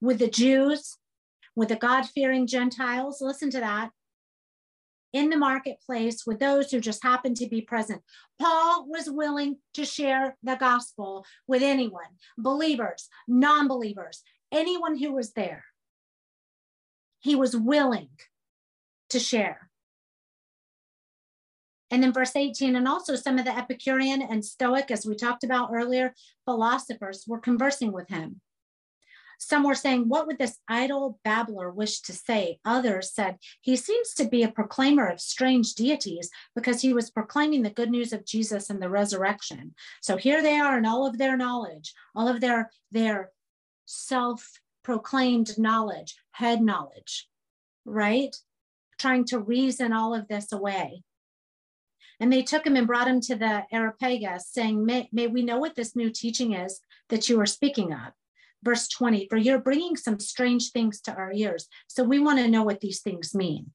With the Jews, with the God fearing Gentiles, listen to that, in the marketplace with those who just happened to be present. Paul was willing to share the gospel with anyone, believers, non believers, anyone who was there. He was willing to share. And then verse 18, and also some of the Epicurean and Stoic, as we talked about earlier, philosophers were conversing with him. Some were saying, What would this idle babbler wish to say? Others said, He seems to be a proclaimer of strange deities because he was proclaiming the good news of Jesus and the resurrection. So here they are in all of their knowledge, all of their, their self proclaimed knowledge, head knowledge, right? Trying to reason all of this away. And they took him and brought him to the Areopagus, saying, may, may we know what this new teaching is that you are speaking of verse 20, for you're bringing some strange things to our ears. So we want to know what these things mean.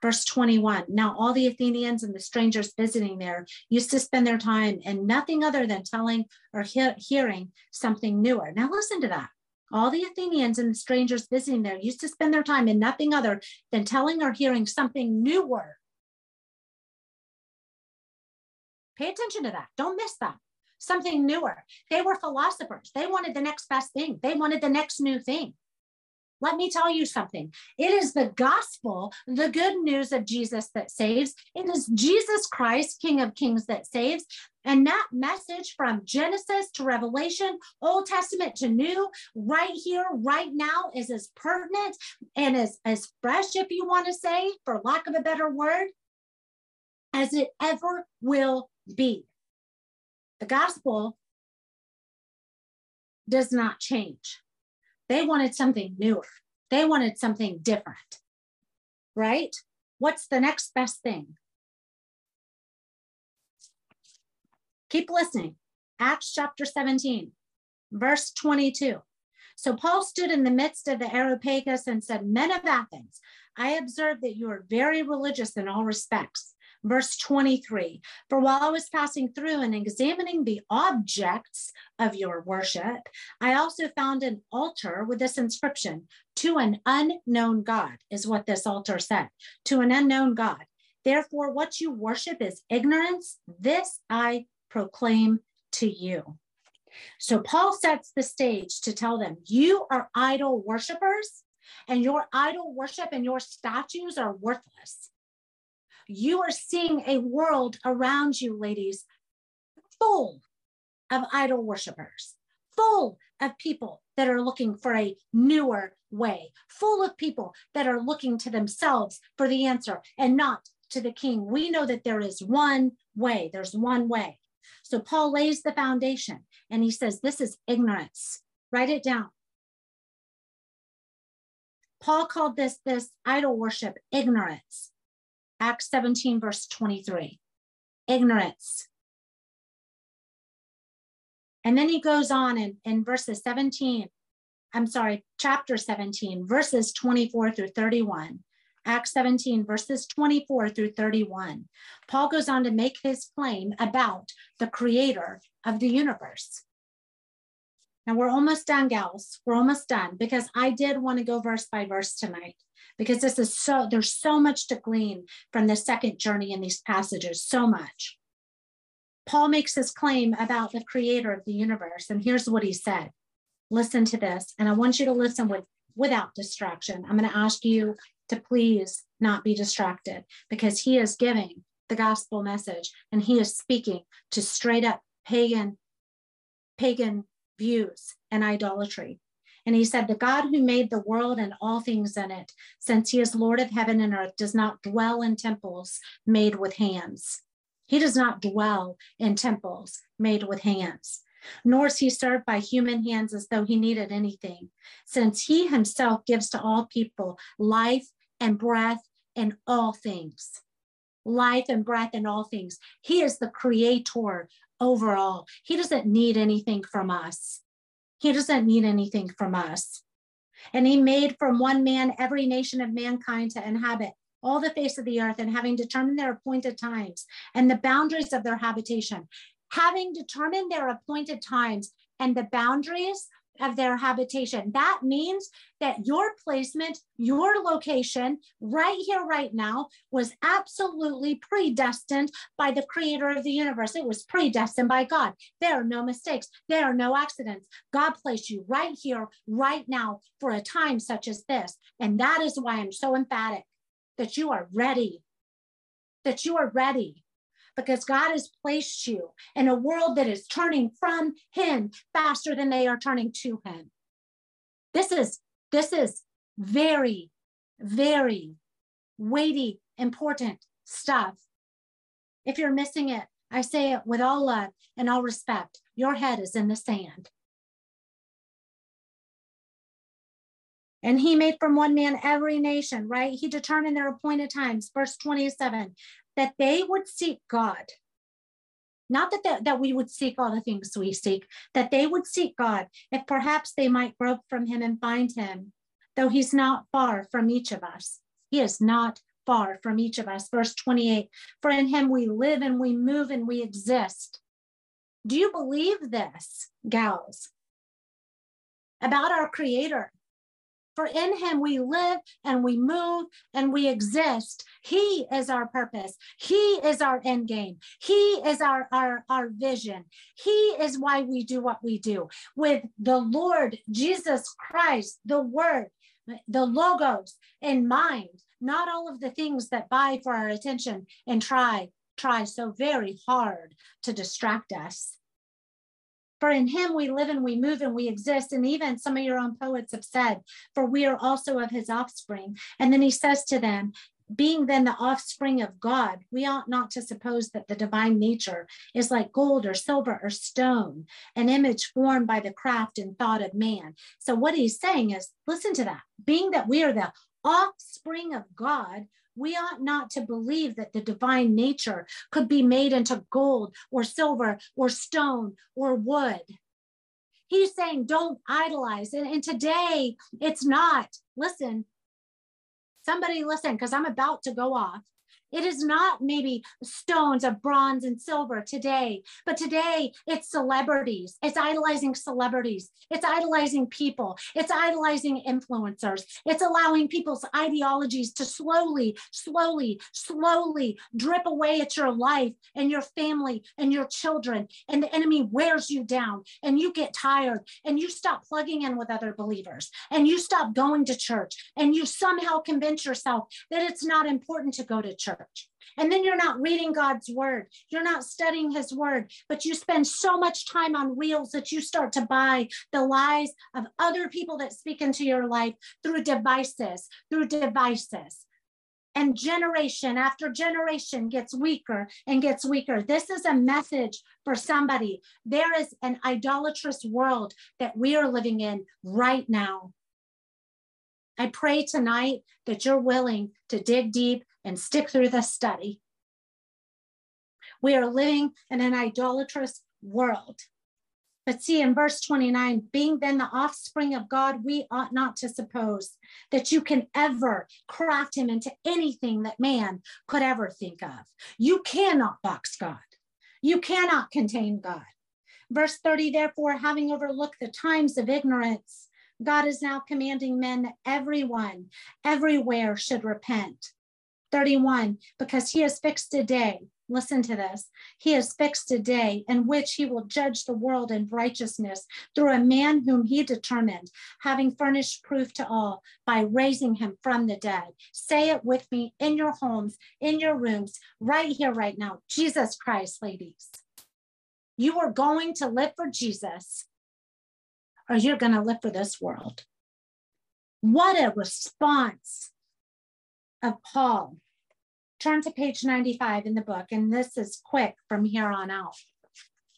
Verse 21 Now all the Athenians and the strangers visiting there used to spend their time in nothing other than telling or he- hearing something newer. Now listen to that. All the Athenians and the strangers visiting there used to spend their time in nothing other than telling or hearing something newer. Pay attention to that. Don't miss that something newer. They were philosophers. They wanted the next best thing, they wanted the next new thing. Let me tell you something. It is the gospel, the good news of Jesus that saves. It is Jesus Christ, King of Kings, that saves. And that message from Genesis to Revelation, Old Testament to New, right here, right now, is as pertinent and as, as fresh, if you want to say, for lack of a better word, as it ever will be. The gospel does not change. They wanted something newer, they wanted something different, right? What's the next best thing? Keep listening. Acts chapter 17, verse 22. So Paul stood in the midst of the Areopagus and said, Men of Athens, I observe that you are very religious in all respects. Verse 23 For while I was passing through and examining the objects of your worship, I also found an altar with this inscription To an unknown God, is what this altar said. To an unknown God. Therefore, what you worship is ignorance. This I proclaim to you. So Paul sets the stage to tell them, You are idol worshipers, and your idol worship and your statues are worthless you are seeing a world around you, ladies, full of idol worshippers, full of people that are looking for a newer way, full of people that are looking to themselves for the answer and not to the king. We know that there is one way, there's one way. So Paul lays the foundation and he says, This is ignorance. Write it down. Paul called this this idol worship ignorance. Acts 17, verse 23. Ignorance. And then he goes on in, in verses 17, I'm sorry, chapter 17, verses 24 through 31. Acts 17, verses 24 through 31. Paul goes on to make his claim about the creator of the universe. Now we're almost done, gals. We're almost done because I did want to go verse by verse tonight because this is so, there's so much to glean from the second journey in these passages, so much. Paul makes his claim about the creator of the universe, and here's what he said. Listen to this, and I want you to listen with, without distraction. I'm going to ask you to please not be distracted because he is giving the gospel message and he is speaking to straight up pagan pagan views and idolatry And he said, The God who made the world and all things in it, since he is Lord of heaven and earth, does not dwell in temples made with hands. He does not dwell in temples made with hands, nor is he served by human hands as though he needed anything, since he himself gives to all people life and breath and all things. Life and breath and all things. He is the creator overall. He doesn't need anything from us. He doesn't need anything from us. And he made from one man every nation of mankind to inhabit all the face of the earth and having determined their appointed times and the boundaries of their habitation. Having determined their appointed times and the boundaries of their habitation. That means that your placement, your location right here, right now, was absolutely predestined by the creator of the universe. It was predestined by God. There are no mistakes, there are no accidents. God placed you right here, right now, for a time such as this. And that is why I'm so emphatic that you are ready, that you are ready because God has placed you in a world that is turning from him faster than they are turning to him. This is this is very very weighty important stuff. If you're missing it, I say it with all love and all respect. Your head is in the sand. And he made from one man every nation, right? He determined their appointed times. Verse 27 that they would seek God. Not that, that, that we would seek all the things we seek, that they would seek God, if perhaps they might grope from him and find him, though he's not far from each of us. He is not far from each of us. Verse 28 For in him we live and we move and we exist. Do you believe this, gals? About our Creator, for in him we live and we move and we exist. He is our purpose. He is our end game. He is our, our, our vision. He is why we do what we do. With the Lord Jesus Christ, the Word, the Logos in mind, not all of the things that vie for our attention and try, try so very hard to distract us. For in him we live and we move and we exist. And even some of your own poets have said, for we are also of his offspring. And then he says to them, being then the offspring of God, we ought not to suppose that the divine nature is like gold or silver or stone, an image formed by the craft and thought of man. So, what he's saying is listen to that. Being that we are the offspring of God, we ought not to believe that the divine nature could be made into gold or silver or stone or wood. He's saying, don't idolize. And, and today, it's not. Listen, somebody listen, because I'm about to go off. It is not maybe stones of bronze and silver today, but today it's celebrities. It's idolizing celebrities. It's idolizing people. It's idolizing influencers. It's allowing people's ideologies to slowly, slowly, slowly drip away at your life and your family and your children. And the enemy wears you down and you get tired and you stop plugging in with other believers and you stop going to church and you somehow convince yourself that it's not important to go to church church. And then you're not reading God's word. You're not studying his word, but you spend so much time on reels that you start to buy the lies of other people that speak into your life through devices, through devices. And generation after generation gets weaker and gets weaker. This is a message for somebody. There is an idolatrous world that we are living in right now. I pray tonight that you're willing to dig deep and stick through the study. We are living in an idolatrous world. But see, in verse 29, being then the offspring of God, we ought not to suppose that you can ever craft him into anything that man could ever think of. You cannot box God, you cannot contain God. Verse 30, therefore, having overlooked the times of ignorance, God is now commanding men that everyone, everywhere should repent. 31, because he has fixed a day. Listen to this. He has fixed a day in which he will judge the world in righteousness through a man whom he determined, having furnished proof to all by raising him from the dead. Say it with me in your homes, in your rooms, right here, right now. Jesus Christ, ladies. You are going to live for Jesus or you're going to live for this world. What a response of Paul. Turn to page 95 in the book, and this is quick from here on out.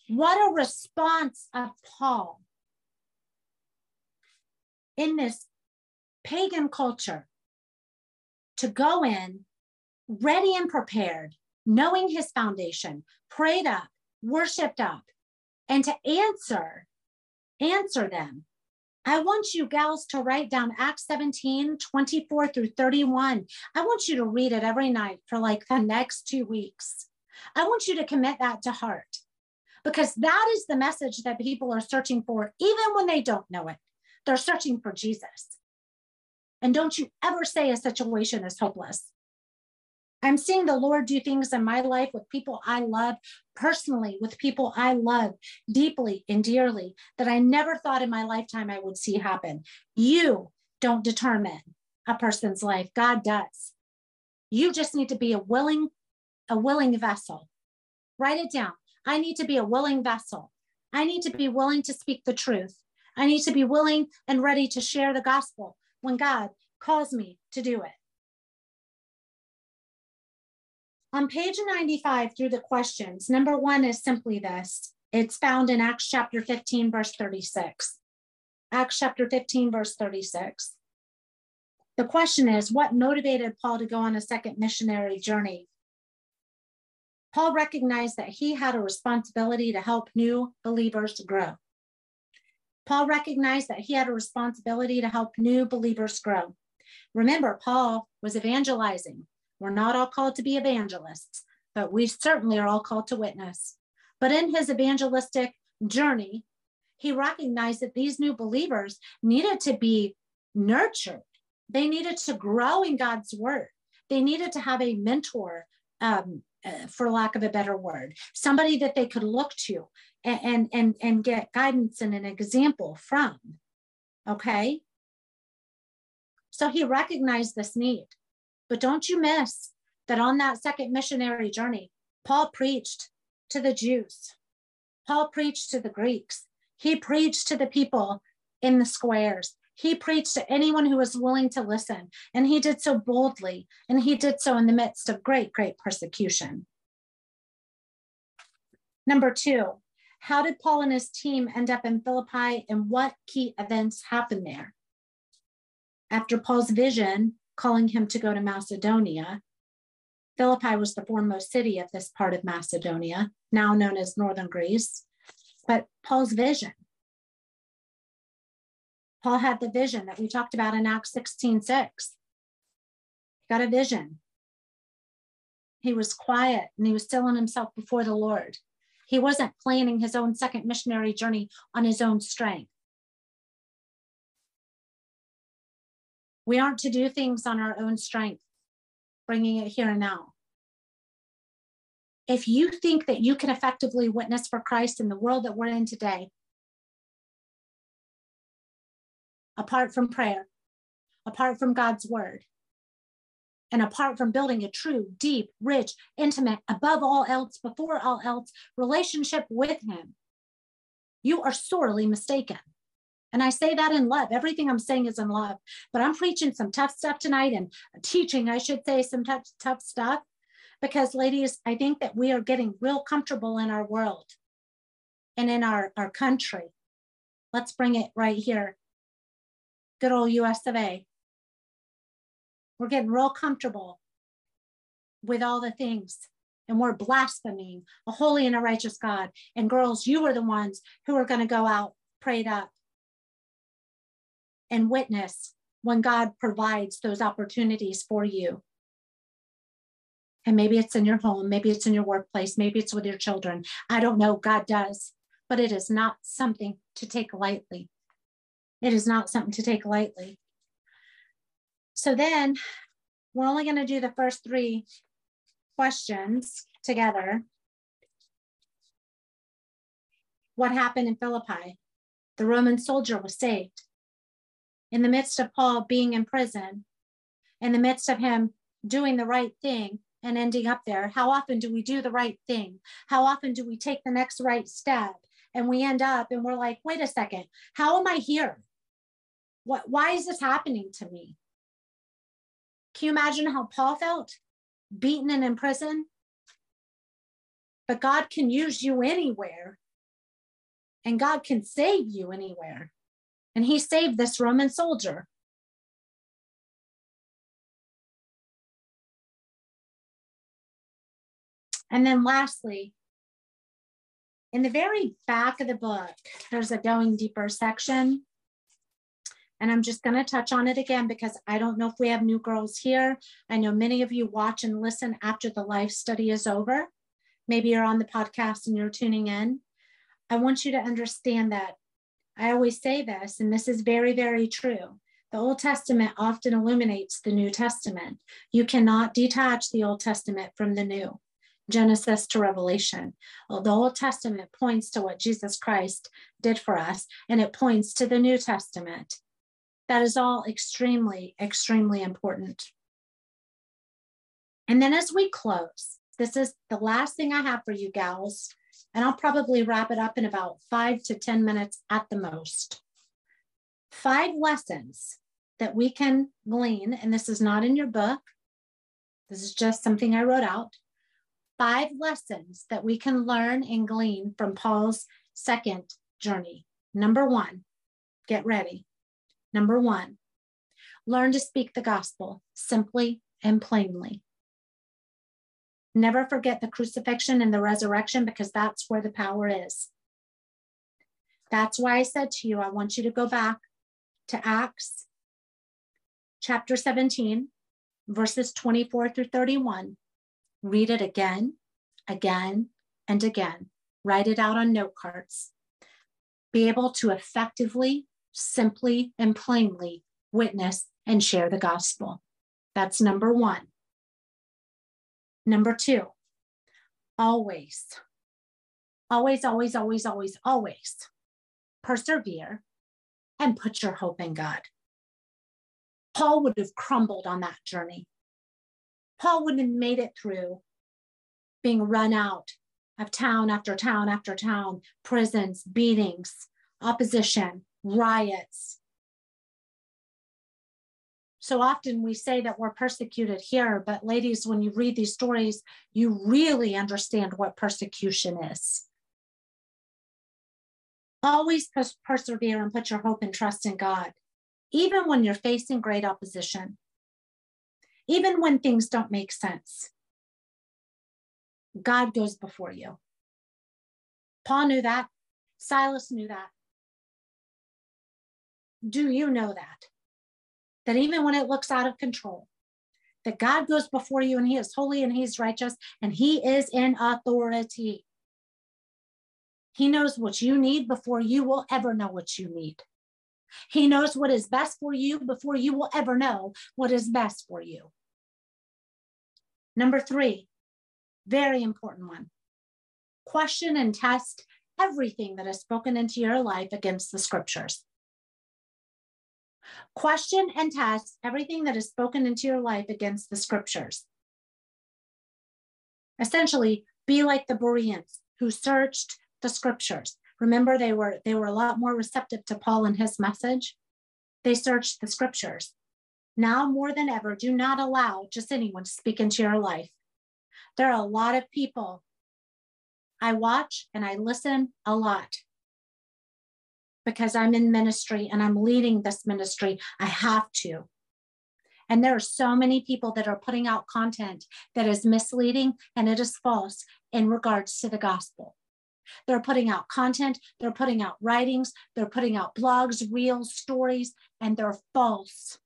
What a response of Paul in this pagan culture to go in ready and prepared, knowing his foundation, prayed up, worshiped up, and to answer, answer them. I want you gals to write down Acts 17, 24 through 31. I want you to read it every night for like the next two weeks. I want you to commit that to heart because that is the message that people are searching for, even when they don't know it. They're searching for Jesus. And don't you ever say a situation is hopeless. I'm seeing the Lord do things in my life with people I love personally, with people I love deeply and dearly that I never thought in my lifetime I would see happen. You don't determine a person's life, God does. You just need to be a willing, a willing vessel. Write it down. I need to be a willing vessel. I need to be willing to speak the truth. I need to be willing and ready to share the gospel when God calls me to do it. On page 95 through the questions, number one is simply this. It's found in Acts chapter 15, verse 36. Acts chapter 15, verse 36. The question is what motivated Paul to go on a second missionary journey? Paul recognized that he had a responsibility to help new believers grow. Paul recognized that he had a responsibility to help new believers grow. Remember, Paul was evangelizing. We're not all called to be evangelists, but we certainly are all called to witness. But in his evangelistic journey, he recognized that these new believers needed to be nurtured. They needed to grow in God's word. They needed to have a mentor, um, uh, for lack of a better word, somebody that they could look to and, and, and, and get guidance and an example from. Okay. So he recognized this need. But don't you miss that on that second missionary journey, Paul preached to the Jews, Paul preached to the Greeks, he preached to the people in the squares. He preached to anyone who was willing to listen, and he did so boldly, and he did so in the midst of great, great persecution. Number two, how did Paul and his team end up in Philippi, and what key events happened there? After Paul's vision calling him to go to Macedonia. Philippi was the foremost city of this part of Macedonia, now known as northern Greece. But Paul's vision, Paul had the vision that we talked about in Acts 16 6. Got a vision. He was quiet and he was stilling himself before the Lord. He wasn't planning his own second missionary journey on his own strength. We aren't to do things on our own strength, bringing it here and now. If you think that you can effectively witness for Christ in the world that we're in today, apart from prayer, apart from God's word, and apart from building a true, deep, rich, intimate, above all else, before all else, relationship with Him, you are sorely mistaken. And I say that in love. Everything I'm saying is in love. But I'm preaching some tough stuff tonight and teaching, I should say, some tough, tough stuff. Because, ladies, I think that we are getting real comfortable in our world and in our, our country. Let's bring it right here. Good old US of A. We're getting real comfortable with all the things and we're blaspheming a holy and a righteous God. And girls, you are the ones who are going to go out prayed up and witness when God provides those opportunities for you. And maybe it's in your home, maybe it's in your workplace, maybe it's with your children. I don't know. God does, but it is not something to take lightly. It is not something to take lightly. So then we're only going to do the first three questions together. What happened in Philippi? The Roman soldier was saved in the midst of Paul being in prison, in the midst of him doing the right thing and ending up there, how often do we do the right thing? How often do we take the next right step and we end up and we're like, wait a second, how am I here? What, why is this happening to me? Can you imagine how Paul felt? Beaten and in prison. But God can use you anywhere, and God can save you anywhere. And he saved this Roman soldier. And then lastly, in the very back of the book, there's a going deeper section. And I'm just going to touch on it again because I don't know if we have new girls here. I know many of you watch and listen after the life study is over. Maybe you're on the podcast and you're tuning in. I want you to understand that I always say this, and this is very, very true. The Old Testament often illuminates the New Testament. You cannot detach the Old Testament from the New. Genesis to Revelation. The Old Testament points to what Jesus Christ did for us, and it points to the New Testament. That is all extremely, extremely important. And then as we close, this is the last thing I have for you gals, and I'll probably wrap it up in about five to 10 minutes at the most. Five lessons that we can glean, and this is not in your book, this is just something I wrote out five lessons that we can learn and glean from Paul's second journey. Number one, get ready. Number one, learn to speak the gospel simply and plainly. Never forget the crucifixion and the resurrection because that's where the power is. That's why I said to you, I want you to go back to Acts chapter 17, verses 24 through 31 read it again, again, and again. Write it out on note cards. Be able to effectively, simply, and plainly witness and share the gospel. That's number one. Number two, always, always, always, always, always, always persevere and put your hope in God. Paul would have crumbled on that journey. Paul wouldn't have made it through being run out of town after town after town, prisons, beatings, opposition, riots. So often we say that we're persecuted here, but ladies, when you read these stories, you really understand what persecution is. Always persevere and put your hope and trust in God, even when you're facing great opposition even when things don't make sense. God goes before you. Paul knew that. Silas knew that. Do you know that? That even when it looks out of control, that God goes before you and he is holy and he's righteous and he is in authority. He knows what you need before you will ever know what you need. He knows what is best for you before you will ever know what is best for you. Number three, very important one question and test everything that is spoken into your life against the scriptures. Question and test everything that is spoken into your life against the scriptures. Essentially, be like the Bereans who searched the scriptures. Remember, they were they were a lot more receptive to Paul and his message. They searched the scriptures. Now more than ever, do not allow just anyone to speak into your life. There are a lot of people. I watch and I listen a lot because I'm in ministry and I'm leading this ministry. I have to. And there are so many people that are putting out content that is misleading and it is false in regards to the gospel. They're putting out content, they're putting out writings, they're putting out blogs, reels, stories, and they're false.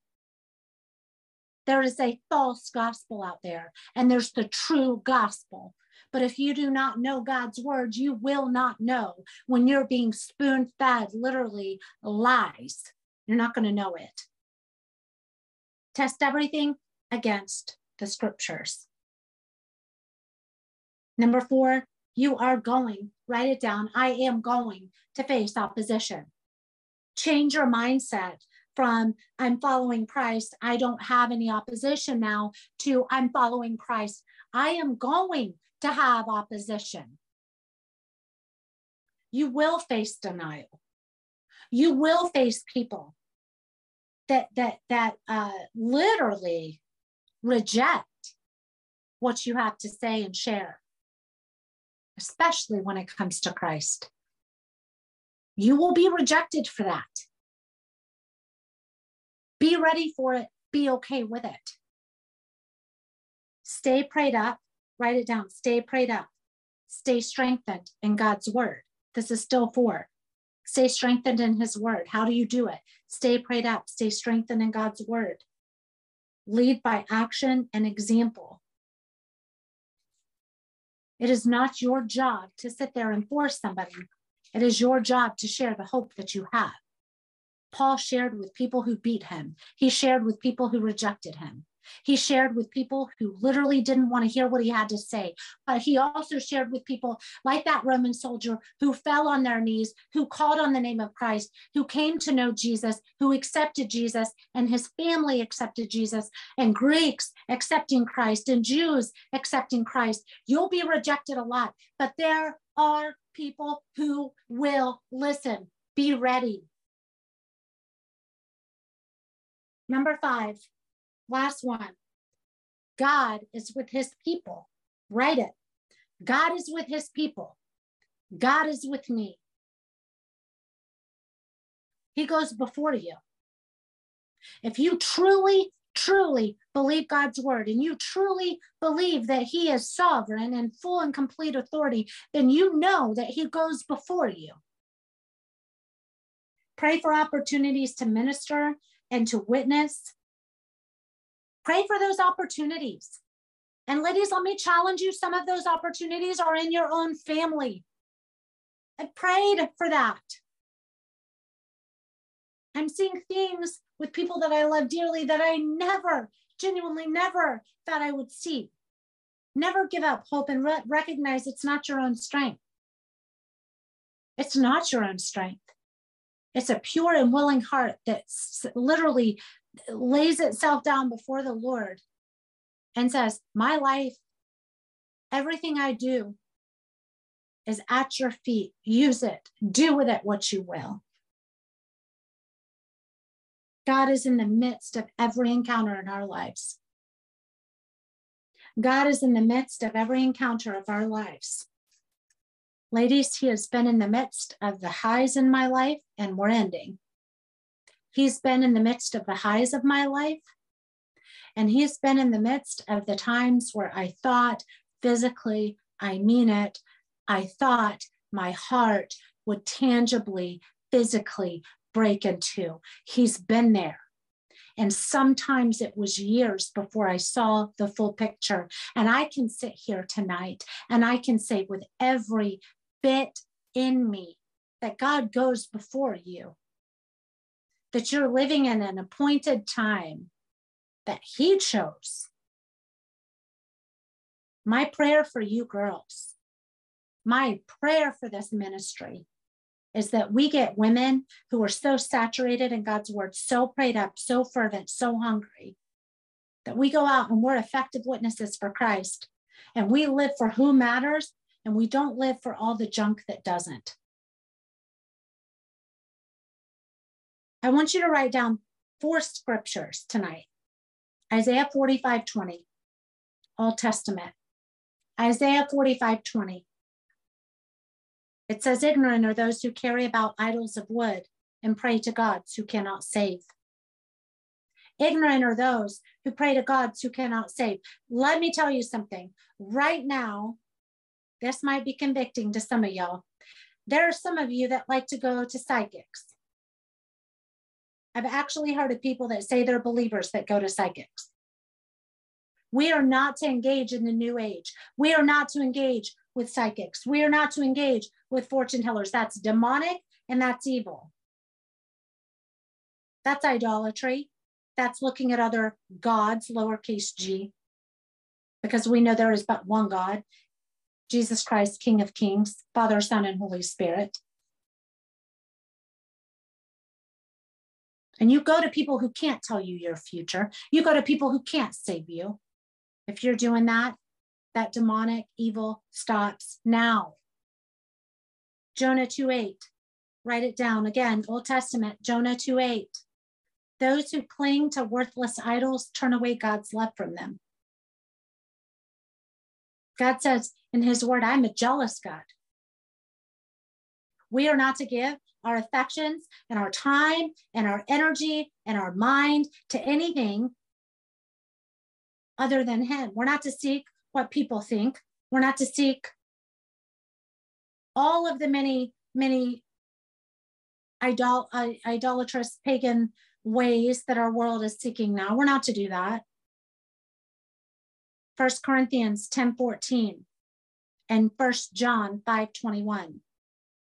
There is a false gospel out there, and there's the true gospel. But if you do not know God's word, you will not know when you're being spoon fed, literally lies. You're not going to know it. Test everything against the scriptures. Number four, you are going, write it down. I am going to face opposition. Change your mindset from I'm following Christ, I don't have any opposition now, to I'm following Christ. I am going to have opposition. You will face denial. You will face people that that that uh, literally reject what you have to say and share, especially when it comes to Christ. You will be rejected for that. Be ready for it. Be okay with it. Stay prayed up. Write it down. Stay prayed up. Stay strengthened in God's word. This is still four. Stay strengthened in his word. How do you do it? Stay prayed up. Stay strengthened in God's word. Lead by action and example. It is not your job to sit there and force somebody it is your job to share the hope that you have. Paul shared with people who beat him, he shared with people who rejected him. He shared with people who literally didn't want to hear what he had to say. But he also shared with people like that Roman soldier who fell on their knees, who called on the name of Christ, who came to know Jesus, who accepted Jesus, and his family accepted Jesus, and Greeks accepting Christ, and Jews accepting Christ. You'll be rejected a lot, but there are people who will listen. Be ready. Number five, last one. God is with his people. Write it. God is with his people. God is with me. He goes before you. If you truly truly believe God's word and you truly believe that He is sovereign and full and complete authority, then you know that He goes before you. Pray for opportunities to minister and to witness. Pray for those opportunities. And ladies, let me challenge you some of those opportunities are in your own family. I prayed for that. I'm seeing things with people that I love dearly that I never, genuinely never thought I would see. Never give up hope and re- recognize it's not your own strength. It's not your own strength. It's a pure and willing heart that literally lays itself down before the Lord and says, My life, everything I do is at your feet. Use it. Do with it what you will. God is in the midst of every encounter in our lives. God is in the midst of every encounter of our lives. Ladies, He has been in the midst of the highs in my life, and we're ending. He's been in the midst of the highs of my life, and He's been in the midst of the times where I thought physically, I mean it, I thought my heart would tangibly, physically break into. He's been there. And sometimes it was years before I saw the full picture. And I can sit here tonight and I can say with every bit in me that God goes before you, that you're living in an appointed time that He chose. My prayer for you girls, my prayer for this ministry is that we get women who are so saturated in God's word, so prayed up, so fervent, so hungry, that we go out and we're effective witnesses for Christ and we live for who matters and we don't live for all the junk that doesn't. I want you to write down four scriptures tonight Isaiah 45 20, Old Testament. Isaiah 45 20. It says, Ignorant are those who carry about idols of wood and pray to gods who cannot save. Ignorant are those who pray to gods who cannot save. Let me tell you something. Right now, this might be convicting to some of y'all. There are some of you that like to go to psychics. I've actually heard of people that say they're believers that go to psychics. We are not to engage in the new age. We are not to engage with psychics. We are not to engage with fortune tellers. That's demonic and that's evil. That's idolatry. That's looking at other gods, lowercase g, because we know there is but one God, Jesus Christ, King of Kings, Father, Son, and Holy Spirit. And you go to people who can't tell you your future. You go to people who can't save you. If you're doing that, that demonic evil stops now. Jonah 2 8. Write it down again, Old Testament, Jonah 2 8. Those who cling to worthless idols turn away God's love from them. God says in his word, I'm a jealous God. We are not to give our affections and our time and our energy and our mind to anything other than him. We're not to seek what people think. We're not to seek all of the many, many idol, uh, idolatrous pagan ways that our world is seeking now. We're not to do that. First Corinthians 10 14 and First John 5 21.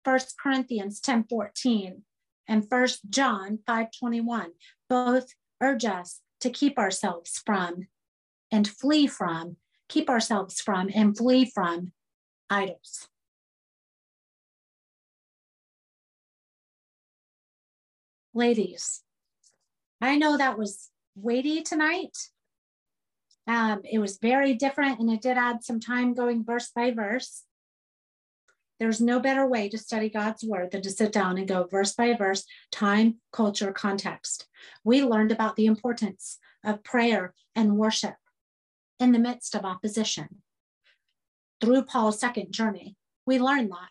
1 Corinthians 10 14 and 1 John 5 21 both urge us to keep ourselves from and flee from, keep ourselves from and flee from idols. Ladies, I know that was weighty tonight. Um, it was very different and it did add some time going verse by verse. There's no better way to study God's word than to sit down and go verse by verse, time, culture, context. We learned about the importance of prayer and worship in the midst of opposition. Through Paul's second journey, we learned that.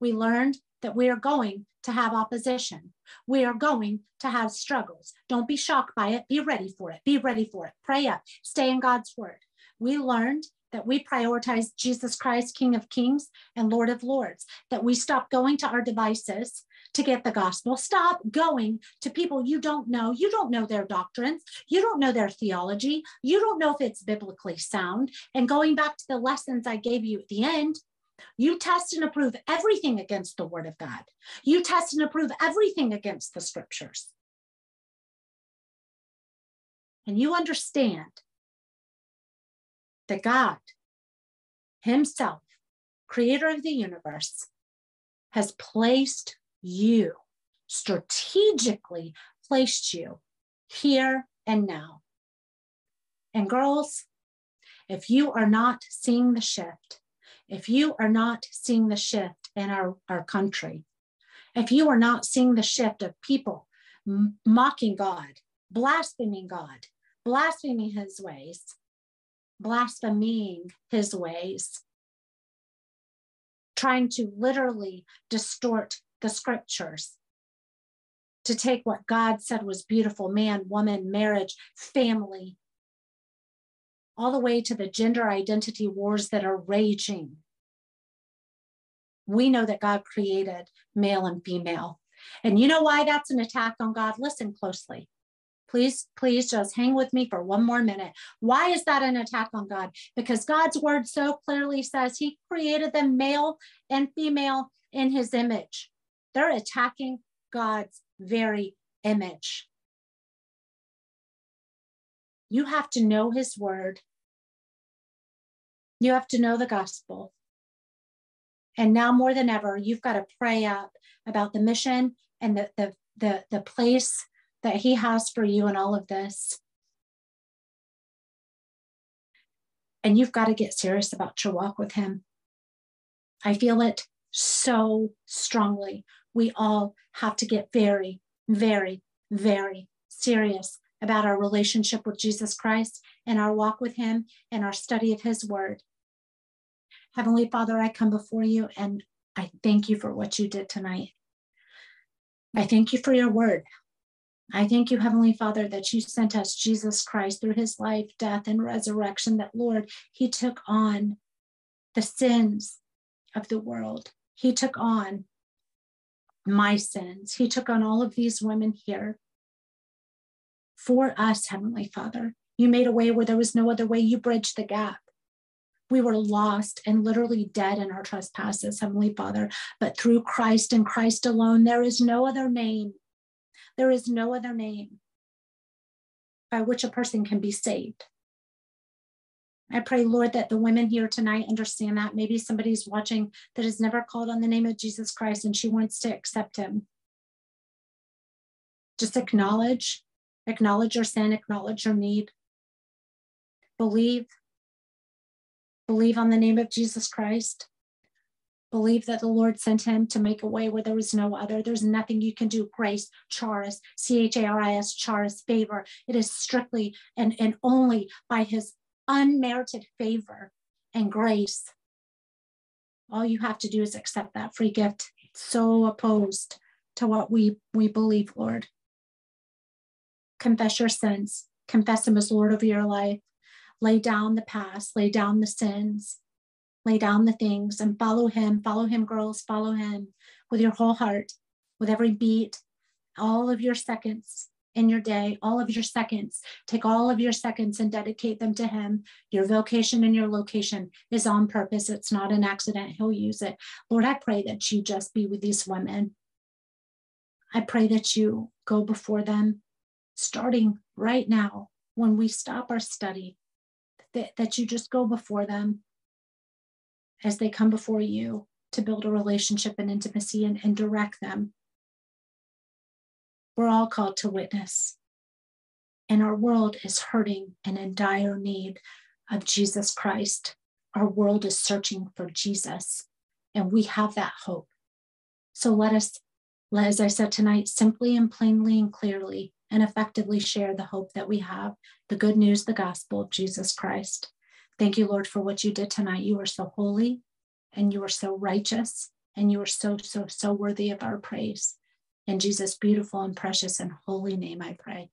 We learned that we are going to have opposition. We are going to have struggles. Don't be shocked by it. Be ready for it. Be ready for it. Pray up. Stay in God's word. We learned that we prioritize Jesus Christ, King of Kings and Lord of Lords, that we stop going to our devices to get the gospel. Stop going to people you don't know. You don't know their doctrines. You don't know their theology. You don't know if it's biblically sound. And going back to the lessons I gave you at the end, you test and approve everything against the word of God. You test and approve everything against the scriptures. And you understand that God Himself, creator of the universe, has placed you, strategically placed you here and now. And girls, if you are not seeing the shift, if you are not seeing the shift in our, our country, if you are not seeing the shift of people mocking God, blaspheming God, blaspheming his ways, blaspheming his ways, trying to literally distort the scriptures, to take what God said was beautiful man, woman, marriage, family, all the way to the gender identity wars that are raging. We know that God created male and female. And you know why that's an attack on God? Listen closely. Please, please just hang with me for one more minute. Why is that an attack on God? Because God's word so clearly says he created them male and female in his image. They're attacking God's very image. You have to know his word. You have to know the gospel. And now more than ever, you've got to pray up about the mission and the, the, the, the place that he has for you in all of this. And you've got to get serious about your walk with him. I feel it so strongly. We all have to get very, very, very serious about our relationship with Jesus Christ and our walk with him and our study of his word. Heavenly Father, I come before you and I thank you for what you did tonight. I thank you for your word. I thank you, Heavenly Father, that you sent us Jesus Christ through his life, death, and resurrection, that Lord, he took on the sins of the world. He took on my sins. He took on all of these women here for us, Heavenly Father. You made a way where there was no other way. You bridged the gap. We were lost and literally dead in our trespasses, Heavenly Father. But through Christ and Christ alone, there is no other name. There is no other name by which a person can be saved. I pray, Lord, that the women here tonight understand that. Maybe somebody's watching that has never called on the name of Jesus Christ and she wants to accept him. Just acknowledge, acknowledge your sin, acknowledge your need. Believe, believe on the name of Jesus Christ. Believe that the Lord sent him to make a way where there was no other. There's nothing you can do. Grace, charis, C H A R I S, charis, favor. It is strictly and, and only by his unmerited favor and grace. All you have to do is accept that free gift. so opposed to what we, we believe, Lord. Confess your sins, confess Him as Lord of your life. Lay down the past, lay down the sins, lay down the things, and follow Him. Follow Him, girls, follow Him with your whole heart, with every beat, all of your seconds in your day, all of your seconds. Take all of your seconds and dedicate them to Him. Your vocation and your location is on purpose, it's not an accident. He'll use it. Lord, I pray that you just be with these women. I pray that you go before them, starting right now when we stop our study, that, that you just go before them as they come before you to build a relationship and intimacy and, and direct them we're all called to witness. And our world is hurting and in dire need of Jesus Christ. Our world is searching for Jesus, and we have that hope. So let us, as I said tonight, simply and plainly and clearly and effectively share the hope that we have the good news, the gospel of Jesus Christ. Thank you, Lord, for what you did tonight. You are so holy and you are so righteous and you are so, so, so worthy of our praise. In Jesus' beautiful and precious and holy name, I pray.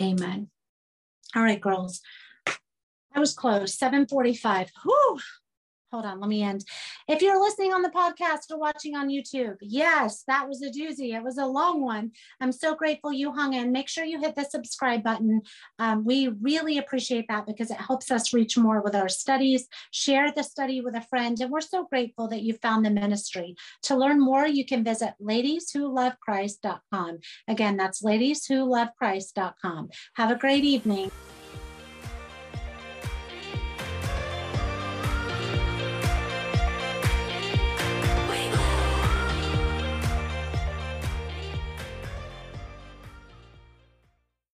Amen. All right, girls. I was close. 745. Whew hold on, let me end. If you're listening on the podcast or watching on YouTube, yes, that was a doozy. It was a long one. I'm so grateful you hung in. Make sure you hit the subscribe button. Um, we really appreciate that because it helps us reach more with our studies. Share the study with a friend. And we're so grateful that you found the ministry. To learn more, you can visit ladieswholovechrist.com. Again, that's ladieswholovechrist.com. Have a great evening.